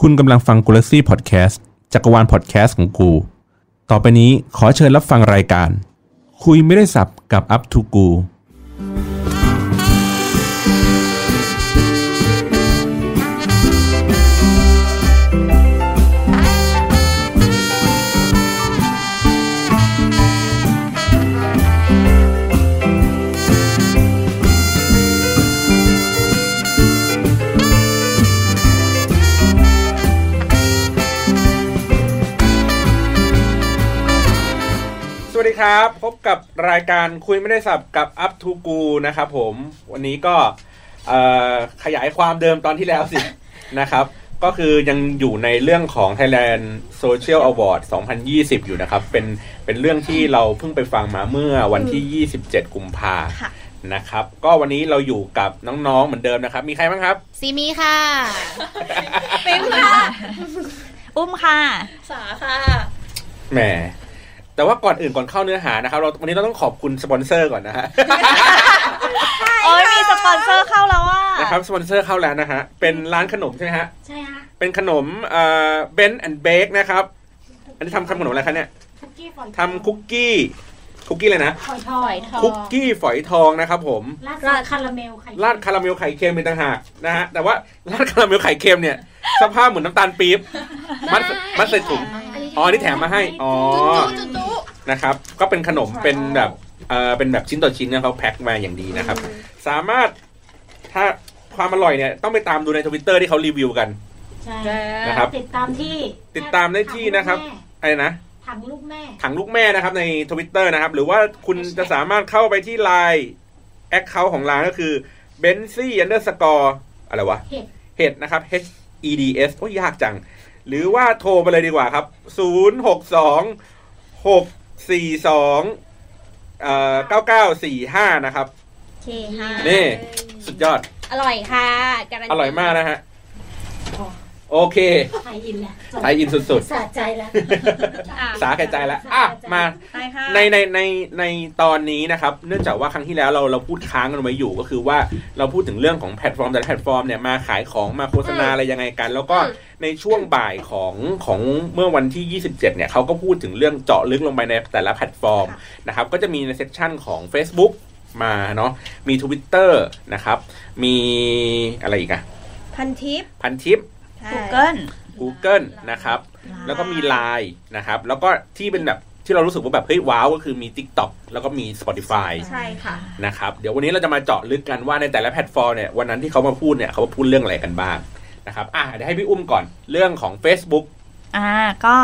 คุณกำลังฟังกูลซี่พอดแคสต์จักรวาลพอดแคสต์ของกู ต่อไปนี้ขอเชิญรับฟังรายการ คุยไม่ได้สับกับอัพทูกูสวั ครับ พบกับรายการคุยไม่ได้สับกับ Up to Go นะครับผม วันนี้ก็เอ่อขยายความเดิมตอนที่แล้วสินะครับ ก็คือยังอยู่ในเรื่องของ Thailand Social Award 2020 อยู่นะครับ เป็นเป็นเรื่องที่เราเพิ่งไปฟังมาเมื่อวันที่ 27 กุมภาค่ะนะครับ ก็วันนี้เราอยู่กับน้องๆเหมือนเดิมนะครับ มีใครบ้างครับซีมีค่ะเป็นค่ะ อุ้มค่ะ สาค่ะแหม แต่ว่าก่อนอื่นก่อนเข้าเนื้อหานะครับเราวันนี้เราต้องขอบคุณสปอนเซอร์ก่อนนะฮะโอ้ยมีสปอนเซอร์เข้าแล้วว่านะครับสปอนเซอร์เข้าแล้วนะฮะเป็นร้านขนมใช่ไหมฮะใช่ฮะเป็นขนมเอ่อเบนแอนด์เบกนะครับ อันนี้ทำทำขนมอะไรคะเนี่ยคุกกี้ฝอยทำคุกกี้คุกกี้เลยนะฝอยทองคุกกี้ฝอยทองนะครับผมราดคาราเมลไข่ราดคาราเมลไข่เค็มเป็นต่างหากนะฮะแต่ว่าราดคาราเมลไข่เค็มเนี่ยสภาพเหมือนน้ำตาลปี๊บมัดมัดใส่ถุง อ๋ออันนี่แถมมาให้ อ๋อ จุดจุนะครับ ก็เป็นขนม เป็นแบบ เอ่อเป็นแบบชิ้นต่อชิ้นนะเขาแพ็คมาอย่างดีนะครับ สามารถ ถ้าความอร่อยเนี่ย ต้องไปตามดูในทวิตเตอร์ที่เขารีวิวกัน ใช่นะครับ ติดตามที่ติดตามได้ที่นะครับ อะไรนะ ถังลูกแม่ถังลูกแม่นะครับในทวิตเตอร์นะครับ หรือว่าคุณจะสามารถเข้าไปที่ไลน์แอคเคาท์ของร้านก็คือ b e n z y underscore อะไรวะเห็ดเห็ดนะครับ H E D S โอ้ยยากจัง หรือว่าโทรไปเลยดีกว่าครับ 0 6 2 6 4 2เอ่อ9945 นะครับเคค่ะนี่ สุดยอด อร่อยค่ะการันตี อร่อยมากนะฮะ โอเคไทยอินแหละไทยอินสุดสะใจแล้วอะๆสาแก่ใจแล้วอะมาไปค่ะในในในในตอนนี้นะครับ เนื่องจากว่าครั้งที่แล้วเราเราพูดค้างกันไว้อยู่ก็คือว่าเราพูดถึงเรื่องของแพลตฟอร์มแต่ละแพลตฟอร์มเนี่ยมาขายของมาโฆษณาอะไรยังไงกัน แล้วก็ในช่วงบ่ายของของเมื่อวันที่ 27 เนี่ยเขาก็พูดถึงเรื่องเจาะลึกลงไปในแต่ละแพลตฟอร์มนะครับ ก็จะมีใน session ของ Facebook มาเนาะมี Twitter นะครับ มีอะไรอีกอะพันทิปพันทิป Google Google นะครับ แล้วก็มี Line นะครับ แล้วก็ที่เป็นแบบที่เรารู้สึกว่าแบบเฮ้ยว้าวก็คือมี TikTok แล้วก็มี Spotify ใช่ค่ะนะครับ เดี๋ยววันนี้เราจะมาเจาะลึกกันว่าในแต่ละแพลตฟอร์มเนี่ยวันนั้นที่เขามาพูดเนี่ยเขาพูดเรื่องอะไรกันบ้างนะครับอะเดี๋ยวให้พี่อุ้มก่อนเรื่องของ Facebook อ่าก็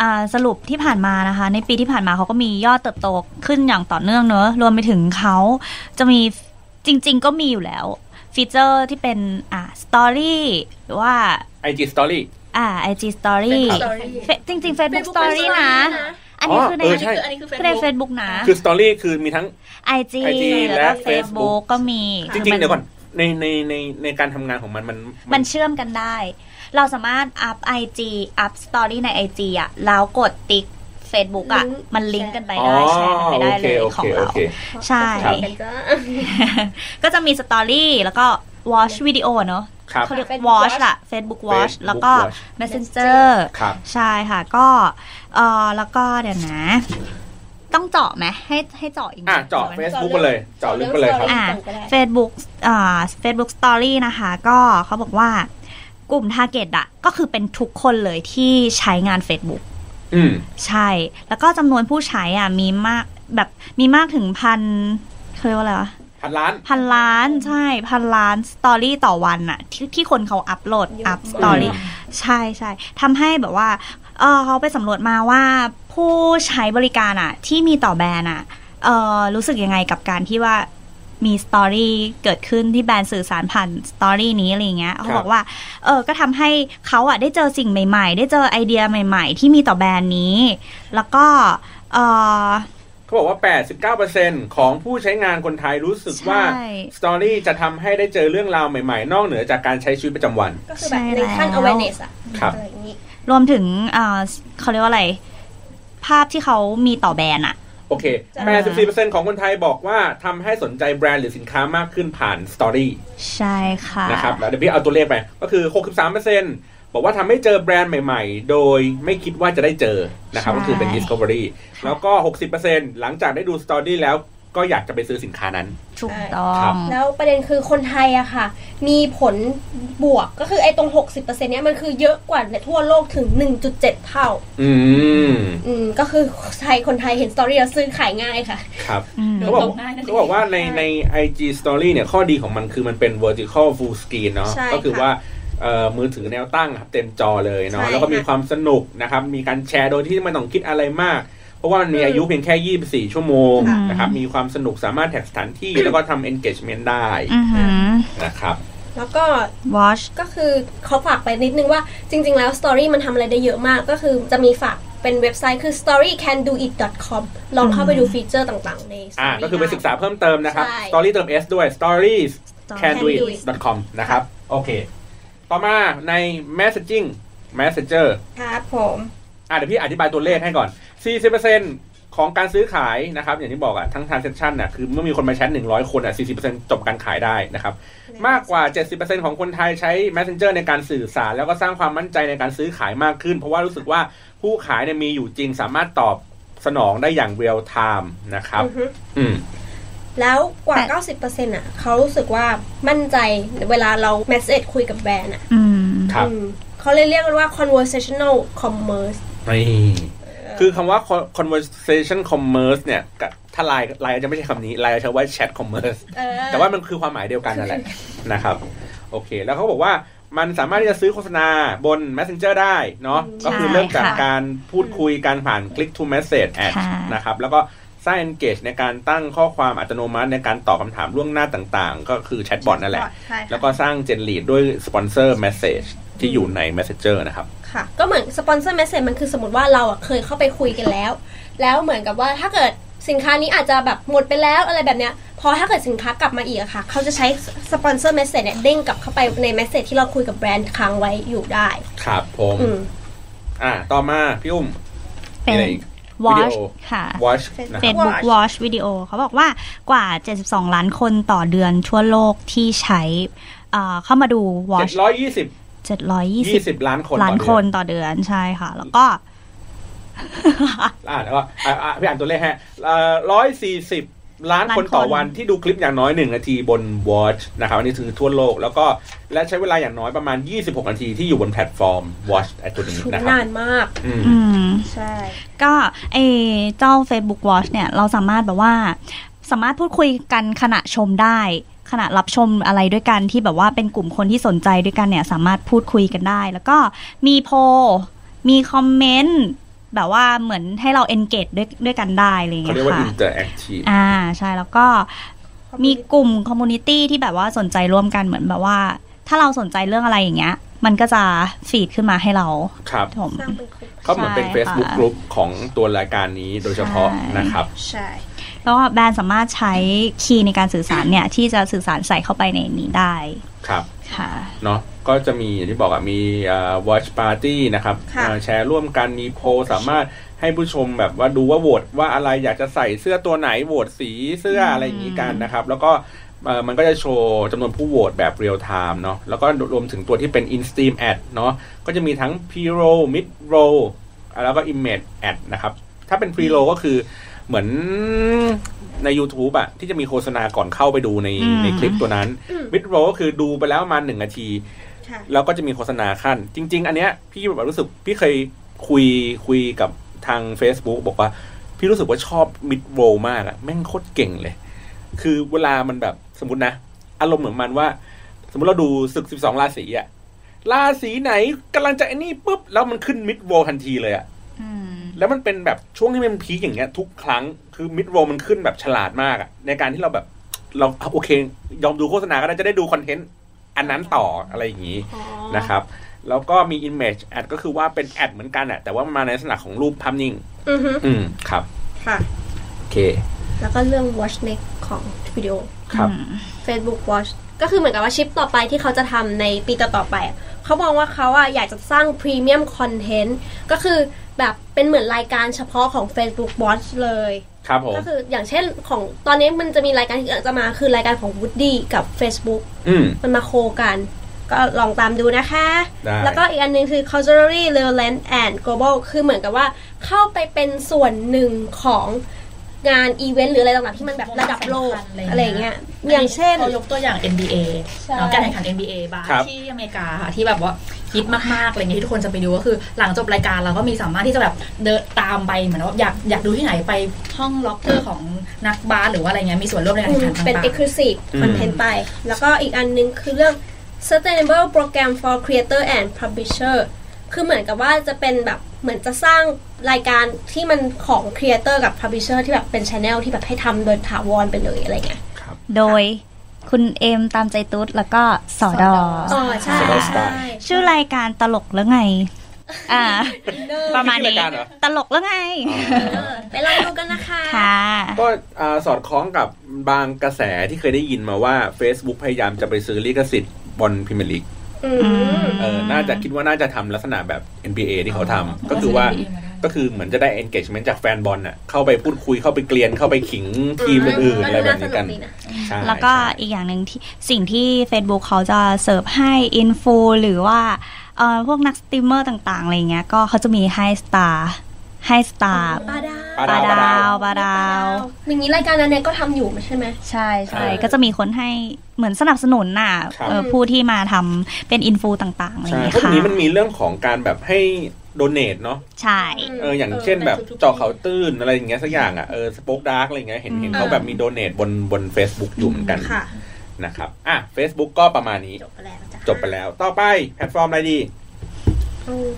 อ่าสรุปที่ผ่านมานะคะ ในปีที่ผ่านมาเขาก็มียอดเติบโตขึ้นอย่างต่อเนื่องเนอะรวมไปถึงเขาจะมีจริง ๆ ก็มีอยู่แล้ว ฟีเจอร์ที่เป็นอ่า story หรือว่า IG Story อ่า IG Story เฟจริงๆ Facebook Story นะ อันนี้คือในอ๋อเออใช่อันนี้คือคือใน Facebook นะ คือ Story คือมีทั้ง IG IG แล้วและก็ Facebook ก็มี จริงๆ เดี๋ยวก่อนในในในในการทำงานของมันมัน มันเชื่อมกันได้ เราสามารถอัพ IG อัพ Story ใน IG อะแล้วกดติ๊ก Facebook อะลิงก์มันลิงก์กันไปอ๋อได้แชร์กันไปได้โอเคเลยโอขอเคงโอเราเคใช่ครับก็จะมี Story แล้วก็ Watch วิดีโอเนอะครับเขาเรียก Facebook Watch Watch ล่ะ Facebook Watch Facebook แล้วก็ Watch Messenger ครับใช่ค่ะ ก็เออแล้วก็เดี๋ยวนะต้องเจาะไหมให้ให้เจาะอีกไหมอะเจาะ Facebook ไปเลยเจาะลึกไปเลยครับอ่า Facebook อ่า Facebook Story นะคะ ก็เขาบอกว่ากลุ่ม Target อะก็คือเป็นทุกคนเลยที่ใช้งาน Facebook อืม ใช่ แล้วก็จำนวนผู้ใช้อะมีมากแบบมีมากถึงพันเขาเรียกว่าอะไรวะพันล้านพันล้านใช่พันล้าน story ต่อวันอะที่ที่คนเขาอัพโหลดอัพ story ใช่ใช่ทำให้แบบว่าเออเขาไปสำรวจมาว่าผู้ใช้บริการอะที่มีต่อแบรนด์อะเออรู้สึกยังไงกับการที่ว่า มี story เกิดขึ้นที่แบรนด์สื่อสารผ่าน story นี้อะไรเงี้ยเขาบอกว่าเออก็ทำให้เขาอะได้เจอสิ่งใหม่ ๆ ได้เจอไอเดียใหม่ ๆ ที่มีต่อแบรนด์นี้ แล้วก็เออเขาบอกว่า 89%ของผู้ใช้งานคนไทยรู้สึกว่าใช่ Story จะทำให้ได้เจอเรื่องราวใหม่ๆ นอกเหนือจากการใช้ชีวิตประจำวัน ก็คือแบบในขั้นใช่แล้ว awareness อะครับอะไรอย่างนี้รวมถึงเอ่อเขาเรียกว่าอะไร ภาพที่เขามีต่อแบรนด์อะ โอเค 84%ของคนไทยบอกว่าทำให้สนใจแบรนด์หรือสินค้ามากขึ้นผ่าน Story ใช่ค่ะ นะครับ แล้วเดี๋ยวพี่เอาตัวเลขไป ก็คือ 63%บอกว่าทำให้เจอแบรนด์ใหม่ ๆ โดยไม่คิดว่าจะได้เจอนะครับใช่ก็คือเป็น Discovery แล้วก็ 60%หลังจากได้ดูสตอรี่แล้ว ก็อยากจะไปซื้อสินค้านั้น ถูกต้อครังบแล้วประเด็นคือคนไทยอะค่ะ มีผลบวกก็คือไอ้ตรง 60%เนี้ยมันคือเยอะกว่าในทั่วโลกถึง 1.7 เท่า อืมอืมก็คือไทยคนไทยเห็นสตอรี่แล้วซื้อขายง่ายค่ะ ครับอืมเขาบอกโดนตกง่ายนั่นเองเขาบอกว่าในใน IG Story เนี่ยข้อดีของมันคือมันเป็น vertical full screen เนาะใช่ก็คือค่ะว่าเอ่อมือถือแนวตั้งครับเต็มจอเลยเนาะใช่แล้วก็มีค่ะความสนุกนะครับ มีการแชร์โดยที่ไม่ต้องคิดอะไรมากเพ ราะว่ามันมีอืมอายุเพียงแค่ 24 ชั่วโมงค่ะนะครับ มีความสนุกสามารถแท็กสถานที่แล้วก็ทำ engagement ได้อือหือนะครับแล้วก็ watch ก็คือเขาฝากไปนิดนึงว่าจริง ๆ แล้ว Story มันทำอะไรได้เยอะมากก็คือจะมีฝากเป็นเว็บไซต์คือ storycandoit.com ลองเข้าไปดูฟีเจอร์ต่าง ๆ ในอ่า Story ก็คือไปศึกษาเพิ่มเติมนะครับใช่ story เติม s ด้วย stories Story can do it Candoit com นะครับ โอเค ต่อมาใน messaging messenger ครับผมอะเดี๋ยวพี่อธิบายตัวเลขให้ก่อน 40%ของการซื้อขายนะครับ อย่างที่บอกอะทั้ง transaction น่ะคือเมื่อมีคนมาแชท100 คนอะ40%จบการขายได้นะครับ มากกว่า 70%ของคนไทยใช้ messenger ในการสื่อสาร แล้วก็สร้างความมั่นใจในการซื้อขายมากขึ้น เพราะว่ารู้สึกว่าผู้ขายเนี่ยมีอยู่จริงสามารถตอบสนองได้อย่าง real time นะครับ อือฮึอืมแล้วกว่าแต่90%อะเขารู้สึกว่ามั่นใจเวลาเรา message คุยกับแบรนด์อะอืมครับอืมเขาเลยเรียกกันว่า conversational commerce นี่ คือคำว่า conversation commerce เนี่ยกับถ้าไลน์ไลน์จะไม่ใช่คำนี้ไลน์จะใช้ว่า chat commerce เออแต่ว่ามันคือความหมายเดียวกันนั่นแหละนะครับโอเค แล้วเขาบอกว่ามันสามารถที่จะซื้อโฆษณาบน Messenger ได้เนาะอืมก็คือเริ่มจากค่ะการพูดคุยการผ่าน click to message ad ค่ะนะครับแล้วก็สร้าง engage ในการตั้งข้อความอัตโนมัติในการตอบคำถามล่วงหน้าต่างๆ ก็คือแชทบอทนั่นแหละใช่ค่ะแล้วก็สร้าง gen lead ด้วย sponsor message ที่อยู่ใน Messenger นะครับ ค่ะ ก็เหมือน sponsor message มันคือสมมติว่าเราอะเคยเข้าไปคุยกันแล้ว แล้วเหมือนกับว่าถ้าเกิดสินค้านี้อาจจะแบบหมดไปแล้วอะไรแบบเนี้ยพอถ้าเกิดสินค้ากลับมาอีกอะค่ะ เขาจะใช้ sponsor message เนี่ยเด้งกลับเข้าไปใน message ที่เราคุยกับแบรนด์ค้างไว้อยู่ได้ ครับผมอืมอ่าต่อมาพี่อุ้มเป็นมีอะไรอีก watch วิดีโอค่ะ watch นะครับ Facebook Watch Watch วิดีโอเขาบอกว่ากว่า 72 ล้านคนต่อเดือนทั่วโลกที่ใช้เอ่อเข้ามาดู Watch 720 720 20ล้านคนล้านต่อคเดืนอนต่อเดือนใช่ค่ะ แล้วก็อ่าแล้วก็อ่าอ่าพี่อ่านตัวเลขฮะร้อยสี่สิบล้านคนต่อวันที่ดูคลิปอย่างน้อยหนึ่งนาทีบน Watch นะครับ อันนี้คือทั่วโลกแล้วก็และใช้เวลาอย่างน้อยประมาณ 26 นาทีที่อยู่บนแพลตฟอร์ม Watch ไอตัวนี้ชุดนะครับนานมากอืมอืมใช่ ก็ไอเจ้า Facebook Watch เนี่ย เราสามารถแบบว่า สามารถพูดคุยกันขณะชมได้ ขณะรับชมอะไรด้วยกันที่แบบว่าเป็นกลุ่มคนที่สนใจด้วยกันเนี่ยสามารถพูดคุยกันได้ แล้วก็มีโพลมีคอมเมนต์แบบว่าเหมือนให้เรา engage ด้วยด้วยกันได้อะไรอย่างเขาเงี้เรียกยว่าค่ะ interactive อ่าใช่แล้วก็มีกลุ่ม community ที่แบบว่าสนใจร่วมกันเหมือนแบบว่า ถ้าเราสนใจเรื่องอะไรอย่างเงี้ย มันก็จะ feed ขึ้นมาให้เราครับผมสร้างเป็นกลุ่มก็เหมือนเป็นใช่ Facebook ค่ะ Group ของตัวรายการนี้โดยเฉพาะใช่นะครับ ใช่ แล้วก็แบรนด์สามารถใช้ key ในการสื่อสารเนี่ยที่จะสื่อสารใส่เข้าไปในนี้ได้ครับค่ะเนาะก็จะมีอย่างที่บอกอะมีอ่า watch party นะครับค่ะอ่าแชร์ร่วมกันมีโพลสามารถให้ผู้ชมแบบว่าดูว่าโหวตว่าอะไรอยากจะใส่เสื้อตัวไหนโหวตสีเสื้ออะไรอย่างนี้กันนะครับ แล้วก็เอ่อมันก็จะโชว์จำนวนผู้โหวตแบบ real time เนาะแล้วก็รวมถึงตัวที่เป็น in stream ad เนาะก็จะมีทั้ง pre roll mid roll แล้วก็ image ad นะครับ ถ้าเป็น pre roll ก็คือ เหมือนใน YouTube อะที่จะมีโฆษณาก่อนเข้าไปดูในอืม ในคลิปตัวนั้นอืม mid roll ก็คือดูไปแล้วประมาณหนึ่งนาที ค่ะ แล้วก็จะมีโฆษณาขั้น จริง ๆ อันเนี้ยพี่แบบรู้สึกพี่เคยคุยคุยกับทาง Facebook บอกว่า พี่รู้สึกว่าชอบมิดโรมากอะแม่งโคตรเก่งเลย คือเวลามันแบบสมมตินะ อารมณ์เหมือนมันว่า สมมติเราดูศึก12ราศีอะราศีไหนกำลังจะไอ้นี่ปุ๊บ แล้วมันขึ้นมิดโรทันทีเลยอะอืม แล้วมันเป็นแบบช่วงที่มันพีคอย่างเงี้ยทุกครั้งคือมิดโรมันขึ้นแบบฉลาดมากอะในการที่เราแบบเราอะโอเค ยอมดูโฆษณาก็ได้จะได้ดูคอนเทนต์อันนั้นต่ออะไรอย่างงี้อ๋อนะครับ แล้วก็มี image ad ก็คือว่าเป็นแอดเหมือนกันอะแต่ว่ามันมาในลักษณะของรูปภาพนิ่ง อือฮึอืมครับ ค่ะ โอเค แล้วก็เรื่อง watch next ของวิดีโอ ครับ Facebook Watch ก็คือเหมือนกับว่าชิปต่อไปที่เขาจะทำในปีต่อๆไปอะเขามองว่าเขาอะอยากจะสร้างพรีเมียมคอนเทนต์ก็คือ แบบเป็นเหมือนรายการเฉพาะของ Facebook Watch เลยครับผมก็คืออย่างเช่นของตอนนี้มันจะมีรายการที่กำลังจะมาคือรายการของ Woody กับ Facebook อืมมันมาโคกัน ก็ลองตามดูนะคะได้แล้วก็อีกอันหนึงคือ culturally relevant and global คือเหมือนกับว่าเข้าไปเป็นส่วนหนึ่งของ งานอีเวนต์หรืออะไรต่างๆที่มันแบบระดับโลกอะไรอย่างเงี้ยอย่างเช่นเขายกตัวอย่าง NBA ใช่เนาะการแข่งขัน NBA บาสครับที่อเมริกาค่ะที่แบบว่าฮิตมากๆอะไรเงี้ยที่ทุกคนจะไปดูก็คือ หลังจบรายการเราก็มีสามารถที่จะแบบเดินตามไปเหมือนว่าอยากอยากดูที่ไหนไปห้องล็อกเกอร์ของนักบาสหรือว่าอะไรเงี้ยมีส่วนร่วมในการแข่งขันต่างๆเป็น exclusive อืม content ไป แล้วก็อีกอันหนึงคือเรื่อง sustainable program for creator and publisher คือเหมือนกับว่าจะเป็นแบบเหมือนจะสร้าง รายการที่มันของ creator กับ publisher ที่แบบเป็น channel ที่แบบให้ทำโดยถาวรไปเลยอะไรเงี้ยครับโดยคุณเอมตามใจตุ๊ดแล้วก็สอดออ๋อใช่สบายสใช่บายชื่อรายการตลกแล้วไง อ่า ประมาณชื่อนี้รายการเหรอตลกแล้วไงเออไปลองดูกันนะคะค่ะก็อ่าสอดคล้องกับบางกระแสที่เคยได้ยินมาว่า Facebook พยายามจะไปซื้อลิขสิทธิ์บอลพรีเมียร์ลีกอืมเออน่าจะคิดว่าน่าจะทำลักษณะแบบ NBA ที่เขาทำก็คือว่า ก็คือเหมือนจะได้ engagement จากแฟนบอลน่ะเข้าไปพูดคุยเข้าไปเกลียนเข้าไปขิงทีมอื่นๆอะไรแบบนี้กันก็ดูาสดีะใช่แล้วก็ใช่อีกอย่างหนึ่งที่สิ่งที่ Facebook เขาจะเสิร์ฟให้ influ หรือว่าเอ่อพวกนักสตรีมเมอร์ต่างๆอะไรเงี้ยก็เขาจะมีให้ star ให้ star ปลาดาวปลาปลาดาวดาวปลาดาวอย่างนี้รายการนั้นเนี่ยก็ทำอยู่ใช่ไหมใช่ใช่เออก็จะมีคนให้เหมือนสนับสนุนน่ะครับเอ่อผู้ที่มาทำเป็น influ ต่างๆอะไรใช่เงี้ยเพราะทีค่ะนี้มันมีเรื่องของการแบบให้ โดเน a เนาะใช่ เอออย่างเช่นแบบเจาะเขาตื้นอะไรอย่างเงี้ยสักอย่างอะเออ Spokedark อะไรเงี้ยเห็นเห็นเขาแบบมี donate บนบน Facebook อยู่เหมือนกันค่ะนะครับอะ Facebook ก็ประมาณนี้ จบไปแล้วจ้ะจบไปแล้ว ต่อไปแพลตฟอร์มอะไรดี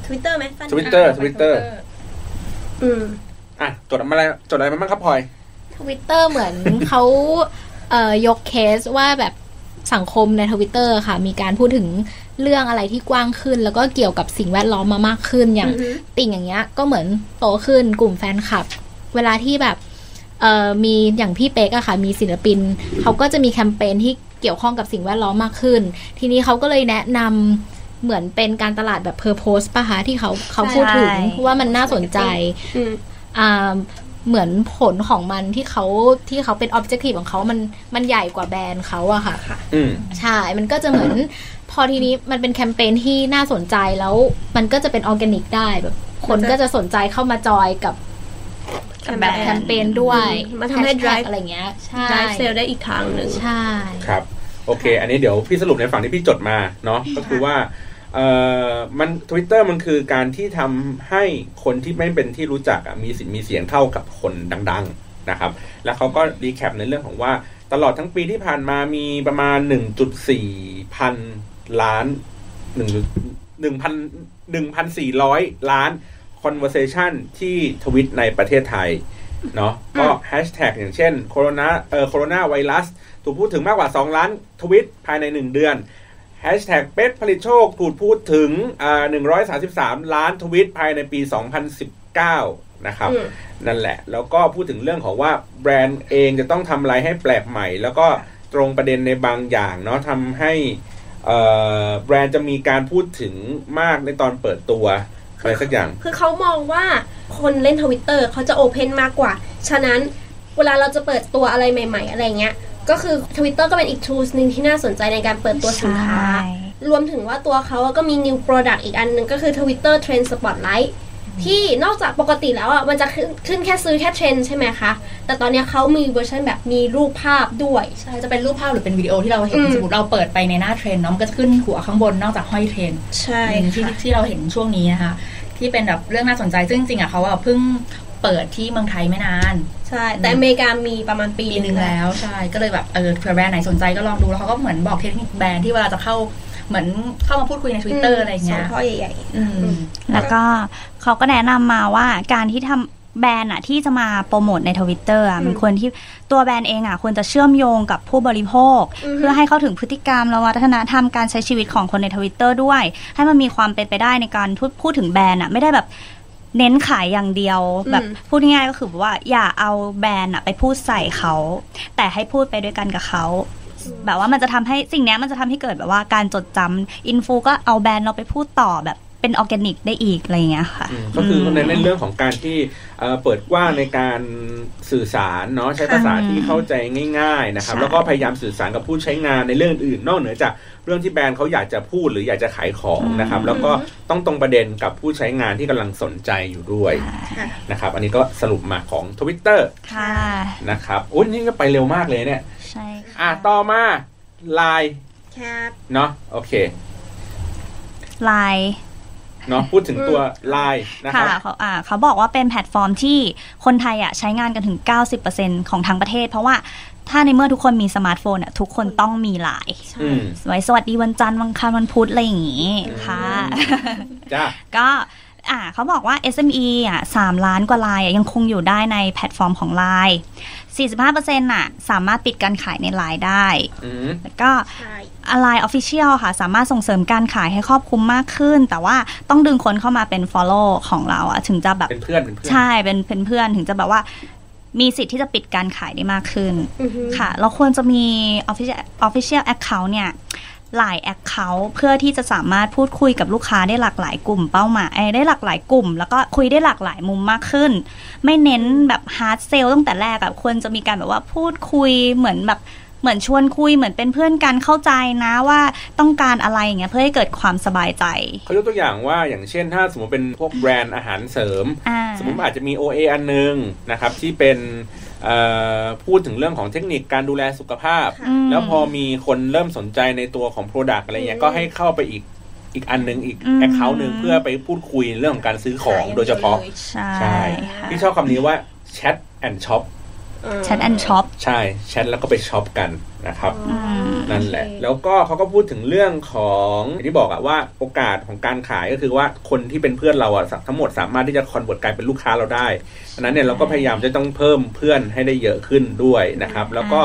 ทวิตเตอร์ไหมสั้น Twitter Twitter อืมอะจดอะไรจดอะไรมาบ้างครับพลอยทวิตเตอร์เหมือนเขาเอ่อยกเคสว่าแบบ สังคมในทวิตเตอร์ค่ะ มีการพูดถึงเรื่องอะไรที่กว้างขึ้น แล้วก็เกี่ยวกับสิ่งแวดล้อมมามากขึ้นอย่างอือฮึติ่งอย่างเงี้ย ก็เหมือนโตขึ้นกลุ่มแฟนคลับ เวลาที่แบบเอ่อมีอย่างพี่เป๊กอะค่ะ มีศิลปิน เขาก็จะมีแคมเปญที่เกี่ยวข้องกับสิ่งแวดล้อมมากขึ้น ทีนี้เขาก็เลยแนะนำเหมือนเป็นการตลาดแบบเพอร์โพสป่ะคะที่เขาเขาพูดถึงว่ามันน่าสนใจอืมอ่า เหมือนผลของมันที่เขาที่เขาเป็นออบเจกตีฟของเขามันมันใหญ่กว่าแบรนด์เขาอะค่ะอืมใช่ มันก็จะเหมือน พอทีนี้มันเป็นแคมเปญที่น่าสนใจแล้ว มันก็จะเป็นออร์แกนิกได้แบบ คนก็จะสนใจเข้ามาจอยกับกับแบบแคมเปญด้วยอืมมันทำให้แฮชแท็ก drive อะไรเงี้ยใช่ได้เซลได้อีกทางหนึ่งใช่ครับ โอเค อันนี้เดี๋ยวพี่สรุปในฝั่งที่พี่จดมาเนาะก็คือว่า เอ่อมัน Twitter มันคือการที่ทำให้คนที่ไม่เป็นที่รู้จักอะมีสิทธิ์มีเสียงเท่ากับคนดัง ๆนะครับ แล้วเขาก็ recap ในเรื่องของว่าตลอดทั้งปีที่ผ่านมามีประมาณ 1.4 พันล้าน1 1,000 1,400 ล้าน conversation ที่ทวิตในประเทศไทยเนาะก็แฮชแท็กอย่างเช่นโคโรนาเอ่อโคโรนาไวรัสถูกพูดถึงมากกว่า 2 ล้านทวิตภายใน 1 เดือน แฮชแท็กเป๊กผลิตโชคถูกพูดถึงอ่า133 ล้านทวิตภายในปี 2019 นะครับอืมนั่นแหละ แล้วก็พูดถึงเรื่องของว่าแบรนด์เองจะต้องทำอะไรให้แปลกใหม่ แล้วก็ตรงประเด็นในบางอย่างเนาะทำให้เอ่อแบรนด์จะมีการพูดถึงมากในตอนเปิดตัวอะไรสักอย่าง คือเขามองว่าคนเล่นทวิตเตอร์เขาจะโอเพนมากกว่า ฉะนั้นเวลาเราจะเปิดตัวอะไรใหม่ ๆ อะไรเงี้ย ก็คือทวิตเตอร์ก็เป็นอีก tools หนึ่งที่น่าสนใจในการเปิดตัวสินค้าใช่รวมถึงว่าตัวเขาก็มี new product อีกอันหนึ่งก็คือ Twitter Trend Spotlight ที่นอกจากปกติแล้วอะมันจะขึ้นขึ้นแค่ชื่อแค่เทรนด์ใช่ไหมคะ แต่ตอนเนี้ยเขามีเวอร์ชันแบบมีรูปภาพด้วย ใช่ จะเป็นรูปภาพหรือเป็นวิดีโอที่เราเห็นอืมสมมติเราเปิดไปในหน้าเทรนด์เนาะมันก็จะขึ้นหัวข้างบนนอกจากห้อยเทรนด์ใช่อืมที่ค่ะที่เราเห็นช่วงนี้นะคะ ที่เป็นแบบเรื่องน่าสนใจซึ่งจริงๆอะเขาอะเพิ่งเปิดที่เมืองไทยไม่นาน ใช่ แต่อเมริกามีประมาณปีปีหนึ่งแล้วใช่ก็เลยแบบเออเผื่อแบรนด์ไหนสนใจก็ลองดูแล้วเขาก็เหมือนบอกเทคนิคแบรนด์ที่เวลาจะเข้าเหมือนเข้ามาพูดคุยใน Twitter อะไรเงี้สยองข้อใหญ่อืมแล้วก็เขาก็แนะนำมาว่าการที่ทำแบรนด์อะที่จะมาโปรโมทในทวิตเตอร์อะมันควรที่ตัวแบรนด์เองอะควรจะเชื่อมโยงกับผู้บริโภค เพื่อให้เข้าถึงพฤติกรรมและวัฒนธรรมการใช้ชีวิตของคนในทวิตเตอร์ด้วย ให้มันมีความเป็นไปได้ในการพูดพูดถึงแบรนด์อะไม่ได้แบบ เน้นขายอย่างเดียวอืมแบบพูดง่ายๆก็คือว่าอย่าเอาแบรนด์อะไปพูดใส่เขา แต่ให้พูดไปด้วยกันกับเขาแบบว่ามันจะทำให้สิ่งเนี้ยมันจะทำให้เกิดแบบว่าการจดจำ influ ก็เอาแบรนด์เราไปพูดต่อแบบไป เป็นออร์แกนิกได้อีกอะไรอย่างเงี้ยค่ะอืมก็คือในในเรื่องของการที่เอ่อเปิดกว้างในการสื่อสารเนาะใช้ภาษาที่เข้าใจง่าย ๆนะครับใช่แล้วก็พยายามสื่อสารกับผู้ใช้งานในเรื่องอื่นนอกเหนือจากเรื่องที่แบรนด์เขาอยากจะพูดหรืออยากจะขายของนะครับ แล้วก็ต้องตรงประเด็นกับผู้ใช้งานที่กำลังสนใจอยู่ด้วยนะครับ อันนี้ก็สรุปมาของ Twitter ค่ะนะครับอุ้ยนี่ก็ไปเร็วมากเลยเนี่ยใช่ค่ะอะต่อมา Line ครับเนาะโอเคไลน์ เนาะพูดถึงตัว Line นะค่ะครับเขาอ่าเขาบอกว่าเป็นแพลตฟอร์มที่คนไทยอะใช้งานกันถึง 90%ของทั้งประเทศ เพราะว่าถ้าในเมื่อทุกคนมีสมาร์ทโฟนอะทุกคนต้องมีไลน์อืมไว้สวัสดีวันจันทร์วันอังคารวันพุธอะไรอย่างงี้ค่ะจ้าก็อ่าเขาบอกว่า SME อะ3ล้านกว่าลายอะยังคงอยู่ได้ในแพลตฟอร์มของ Line 45%อะ สามารถปิดการขายใน Line ได้อืมแล้วก็ ใช่อะไร Official ค่ะ สามารถส่งเสริมการขายให้ครอบคลุมมากขึ้น แต่ว่าต้องดึงคนเข้ามาเป็น Follow ของเราอะถึงจะแบบเป็นเพื่อนเป็นเพื่อนใช่เป็นเป็นเพื่อนถึงจะแบบว่ามีสิทธิ์ที่จะปิดการขายได้มากขึ้นอือฮึค่ะ เราควรจะมี official official account เนี่ยหลาย account เพื่อที่จะสามารถพูดคุยกับลูกค้าได้หลากหลายกลุ่มเป้าหมายเอ้ยได้หลากหลายกลุ่ม แล้วก็คุยได้หลากหลายมุมมากขึ้น ไม่เน้นแบบ hard sell ตั้งแต่แรกอะควรจะมีการแบบว่าพูดคุยเหมือนแบบ เหมือนชวนคุยเหมือนเป็นเพื่อนกันเข้าใจนะว่าต้องการอะไรอย่างเงี้ยเพื่อให้เกิดความสบายใจเขายกตัวอย่างว่าอย่างเช่นถ้าสมมติเป็นพวกแบรนด์อาหารเสริมอ่าสมมติอาจจะมี OA อันหนึงนะครับที่เป็นเอ่อพูดถึงเรื่องของเทคนิคการดูแลสุขภาพอืมแล้วพอมีคนเริ่มสนใจในตัวของ Product อะไรเงี้ยก็ให้เข้าไปอีกอีกอันหนึงอีกอืม account หนึ่งเพื่อไปพูดคุยเรื่องของการซื้อของโดยเฉพาะ ใช่ใช่ค่ะที่ชอบคำนี้ว่า chat and shop chat and shop ใช่แชทแล้วก็ไป shop กันนะครับอืมนั่นแหละ แล้วก็เขาก็พูดถึงเรื่องของอย่างที่บอกอะว่าโอกาสของการขายก็คือว่าคนที่เป็นเพื่อนเราอะทั้งหมดสามารถที่จะ convert กลายเป็นลูกค้าเราได้ดังนั้นเนี่ยเราก็พยายามจะต้องเพิ่มเพื่อนให้ได้เยอะขึ้นด้วยนะครับ แล้วก็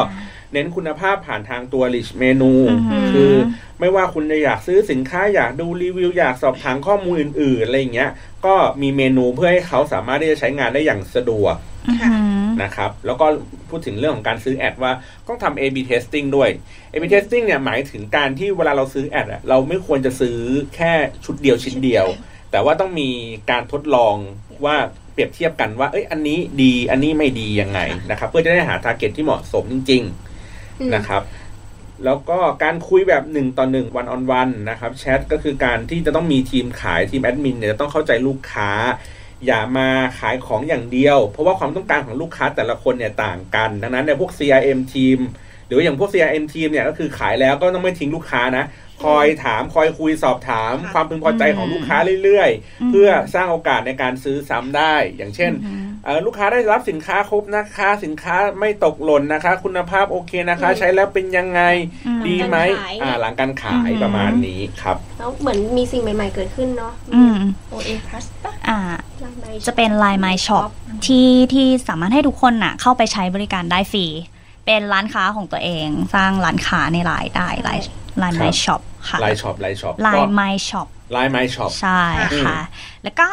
เน้นคุณภาพผ่านทางตัว rich menu อือหือคือไม่ว่าคุณจะอยากซื้อสินค้าอยากดูรีวิว อยากสอบถามข้อมูลอื่นๆอะไรอย่างเงี้ย ก็มีเมนูเพื่อให้เขาสามารถที่จะใช้งานได้อย่างสะดวกอือหือ นะครับแล้วก็พูดถึงเรื่องของการซื้อแอดว่าต้องทำ A/B testing ด้วย A/B testing เนี่ยหมายถึงการที่เวลาเราซื้อแอดอะเราไม่ควรจะซื้อแค่ชุดเดียวชิ้นเดียว แต่ว่าต้องมีการทดลองว่าเปรียบเทียบกันว่าเอ้ยอันนี้ดีอันนี้ไม่ดียังไงนะครับ เพื่อจะได้หา t a r g e t ที่เหมาะสมจริง ๆนะครับแล้วก็การคุยแบบหนึ่งต่อหนึ่งวันออนวันนะครับแชทก็คือการที่จะต้องมีทีมขายทีมแอดมินเนี่ยจะต้องเข้าใจลูกค้า อย่ามาขายของอย่างเดียว เพราะว่าความต้องการของลูกค้าแต่ละคนเนี่ยต่างกัน ดังนั้นเนี่ยพวก CRM ทีม หรือว่าอย่างพวก CRM ทีมเนี่ยก็คือขายแล้วก็ต้องไม่ทิ้งลูกค้านะ คอยถามคอยคุยสอบถาม ความพึงพอใจของลูกค้าเรื่อยอืๆมเพื่อสร้างโอกาสในการซื้อซ้ำได้ อย่างเช่นอืมเอ่อ ลูกค้าได้รับสินค้าครบนะคะ สินค้าไม่ตกหล่นนะคะ คุณภาพโอเคนะคะ ใช้แล้วเป็นยังไงอืมดีไหมหลังการขายอ่าหลังการขายอืมประมาณนี้ครับแล้วเหมือนมีสิ่งใหม่ ๆ เกิดขึ้นเนาะอืม OA Plus ปะอ่าไลน์ไมค์จะเป็น Line My Shop ที่ที่สามารถให้ทุกคนน่ะเข้าไปใช้บริการได้ฟรี เป็นร้านค้าของตัวเอง สร้างร้านค้าในไลน์ได้ไลน์ Line ครั My บ Shop ค่ะไลน์ช็อปไลน์ช็อป Line My Shop ไลน์ไมช็อปใช่ค่ะ แล้วก็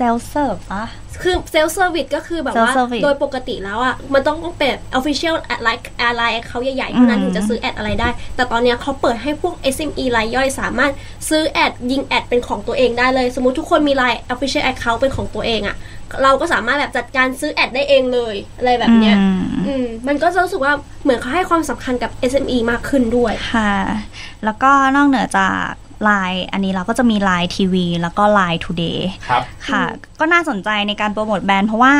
Self Serve อะคือ self-service ก็คือแบบว่า Self-service โดยปกติแล้วอะ มันต้องเป็น official ad like ad line เขาใหญ่ๆเท่านั้นอืมถึงจะซื้อ ad อะไรได้ แต่ตอนเนี้ยเขาเปิดให้พวก SME รายย่อยสามารถซื้อ ad ยิง ad เป็นของตัวเองได้เลย สมมติทุกคนมี line official account เป็นของตัวเองอะ เราก็สามารถแบบจัดการซื้อแอดได้เองเลย อะไรแบบเนี้ยอืมอืมมันก็จะรู้สึกว่าเหมือนเขาให้ความสำคัญกับ SME มากขึ้นด้วยค่ะ แล้วก็นอกเหนือจาก Line อันนี้เราก็จะมี Line TV แล้วก็ Line Today ครับค่ะ ก็น่าสนใจในการโปรโมทแบรนด์เพราะว่า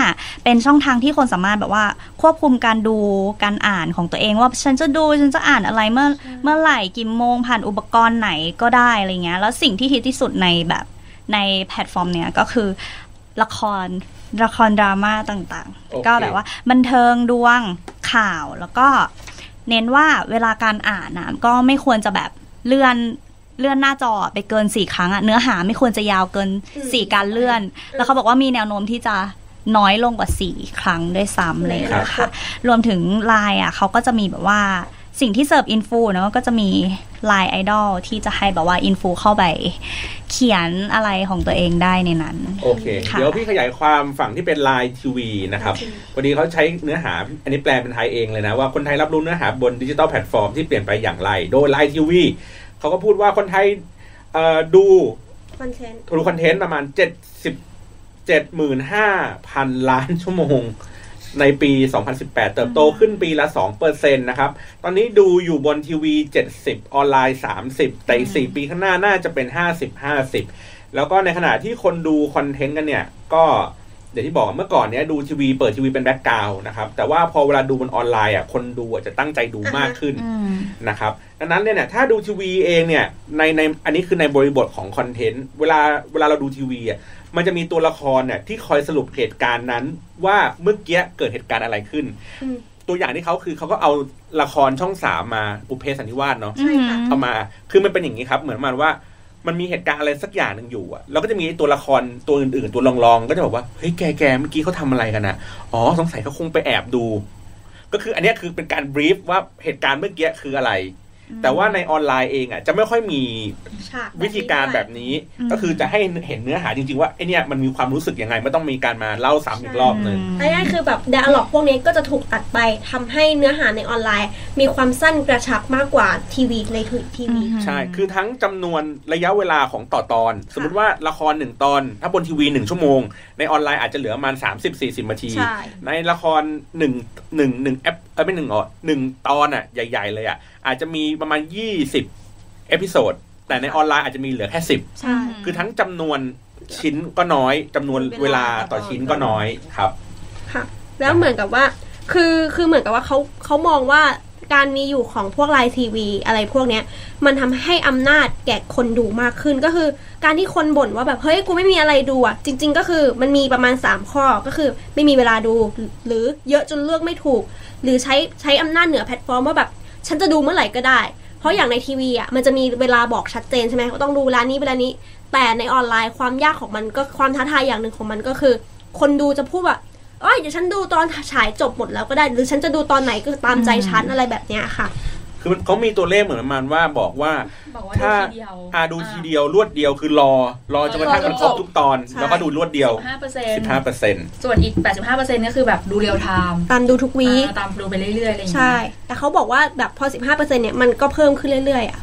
เป็นช่องทางที่คนสามารถแบบว่าควบคุมการดูการอ่านของตัวเองว่าฉันจะดูฉันจะอ่านอะไรเมื่อเมื่อไหร่กี่โมงผ่านอุปกรณ์ไหนก็ได้อะไรเงี้ยแล้วสิ่งที่ฮิตที่สุดในแบบในแพลตฟอร์มเนี้ยก็คือละครละครดราม่าต่างโอเคๆก็แบบว่าบันเทิงดวงข่าวแล้วก็เน้นว่าเวลาการอ่านนะก็ไม่ควรจะแบบเลื่อน เลื่อนหน้าจอไปเกินสี่ครั้งอะเนื้อหาไม่ควรจะยาวเกินอืมสี่การเลื่อน แล้วเขาบอกว่ามีแนวโน้มที่จะน้อยลงกว่าสี่ครั้งด้วยซ้ำเลยครับนะคะรวมถึงไลน์อะเขาก็จะมีแบบว่าสิ่งที่เสิร์ฟ influ เนอะก็จะมีLine Idol ที่จะให้แบบว่า influ เข้าไป เขียนอะไรของตัวเองได้ในนั้น โอเคค่ะเดี๋ยวพี่ขยายความฝั่งที่เป็น Line TV นะครับพอดีเขาใช้เนื้อหาอันนี้แปลเป็นไทยเองเลยนะ ว่าคนไทยรับรู้เนื้อหาบนดิจิตอลแพลตฟอร์มที่เปลี่ยนไปอย่างไร โดย Line TV เขาก็พูดว่าคนไทยดูคอนเทนต์คอนเทนต์ประมาณเจ็ดสิบเจ็ดหมื่นห้าพันล้านชั่วโมง ในปี 2018 เติบโตขึ้นปีละ2%นะครับ ตอนนี้ดูอยู่บนทีวี 70 ออนไลน์ 30 แต่อีก4ปีข้างหน้าน่าจะเป็น 50 50 แล้วก็ในขณะที่คนดูคอนเทนต์กันเนี่ย ก็ เดี๋ยวที่บอกเมื่อก่อนเนี้ยดูทีวีเปิดทีวีเป็น background นะครับ แต่ว่าพอเวลาดูบนออนไลน์อะคนดูอะจะตั้งใจดูมากขึ้นอืมนะครับดังนั้นเนี่ยถ้าดูทีวีเองเนี่ยในในอันนี้คือในบริบทของคอนเทนต์เวลาเวลาเราดูทีวีอะมันจะมีตัวละครเนี่ยที่คอยสรุปเหตุการณ์นั้น ว่าเมื่อกี้เกิดเหตุการณ์อะไรขึ้นอืมตัวอย่างที่เขาคือเขาก็เอาละครช่องสามมาปุเพสันนิวาสเนาะใช่ค่ะเอามา คือมันเป็นอย่างนี้ครับ เหมือนประมันว่า มันมีเหตุการณ์อะไรสักอย่างหนึ่งอยู่อะแล้วก็จะมีตัวละครตัวอื่นๆ ตัวรองๆ ก็จะบอกว่า เฮ้ย แกแกเมื่อกี้เขาทำอะไรกันอะอ๋อ สงสัยเขาคงไปแอบดู ก็คืออันนี้คือเป็นการบรีฟว่าเหตุการณ์เมื่อกี้คืออะไร แต่ว่าในออนไลน์เองอะจะไม่ค่อยมีฉากวิธีการแบบนี้อืมก็คือจะให้เห็นเนื้อหาจริงๆว่าไอเนี้ยมันมีความรู้สึกยังไงไม่ต้องมีการมาเล่าซ้ำอีกรอบหนึ่งง่ายๆคือแบบ d ด a l ล็อกพวกนี้ก็จะถูกตัดไปทำให้เนื้อหาในออนไลน์ มีความสั้นกระชับมากกว่าทีวีในทีวีใช่คือทั้งจำนวนระยะเวลาของต่อตอน สมมติว่าละครหนึ่งตอน ถ้าบนทีวีหนึ่งชั่วโมง ในออนไลน์อาจจะเหลือประมาณ30 40นาทีใช่ในละครหนึ่งหนึ่งหนึ่งแอปเออไม่หนึ่งอ๋อหนึ่งตอนอะใหญ่ ๆ เลยอะ อาจจะมีประมาณ20 episode แต่ในออนไลน์อาจจะมีเหลือแค่ใช่10คือทั้งจำนวนชิ้นก็น้อยจำนวนเวลาต่อชิ้นก็น้อยครับ ค่ะ แล้วเหมือนกับว่า คือคือเหมือนกับว่าเขาเขามองว่าการมีอยู่ของพวก LINE TV อะไรพวกเนี้ย มันทำให้อำนาจแก่คนดูมากขึ้นก็คือ การที่คนบ่นว่าแบบเฮ้ยกูไม่มีอะไรดูอะจริง ๆ ก็คือมันมีประมาณ 3 ข้อก็คือ ไม่มีเวลาดู หรือเยอะจนเลือกไม่ถูก หรือใช้ใช้อำนาจเหนือแพลตฟอร์มว่าแบบ ฉันจะดูเมื่อไหร่ก็ได้ เพราะอย่างในทีวีอะมันจะมีเวลาบอกชัดเจนใช่ไหมว่าต้องดูเวลานี้เวลานี้ แต่ในออนไลน์ความยากของมันก็ความท้าทายอย่างหนึ่งของมันก็คือ คนดูจะพูดว่าเอ้ยเดี๋ยวฉันดูตอนฉายจบหมดแล้วก็ได้ หรือฉันจะดูตอนไหนก็ตามใจฉันอะไรแบบเนี้ยค่ะ คือมันเขามีตัวเลขเหมือนประมาณว่าบอกว่า บอกว่าถ้าดูทีเดียวอาดูทีเดียวรวดเดียวคือรอ รอจนกระทั่งมันครบทุกตอนใช่แล้วก็ดูรวดเดียว ห้าเปอร์เซ็นต์15เปอร์เซ็นต์ส่วนอีก85เปอร์เซ็นต์ก็คือแบบดู real time ตามดูทุก week ตามดูไปเรื่อยๆอะไรอย่างเงี้ยใช่ แต่เขาบอกว่าแบบพอ 15%เนี่ยมันก็เพิ่มขึ้นเรื่อยๆอะ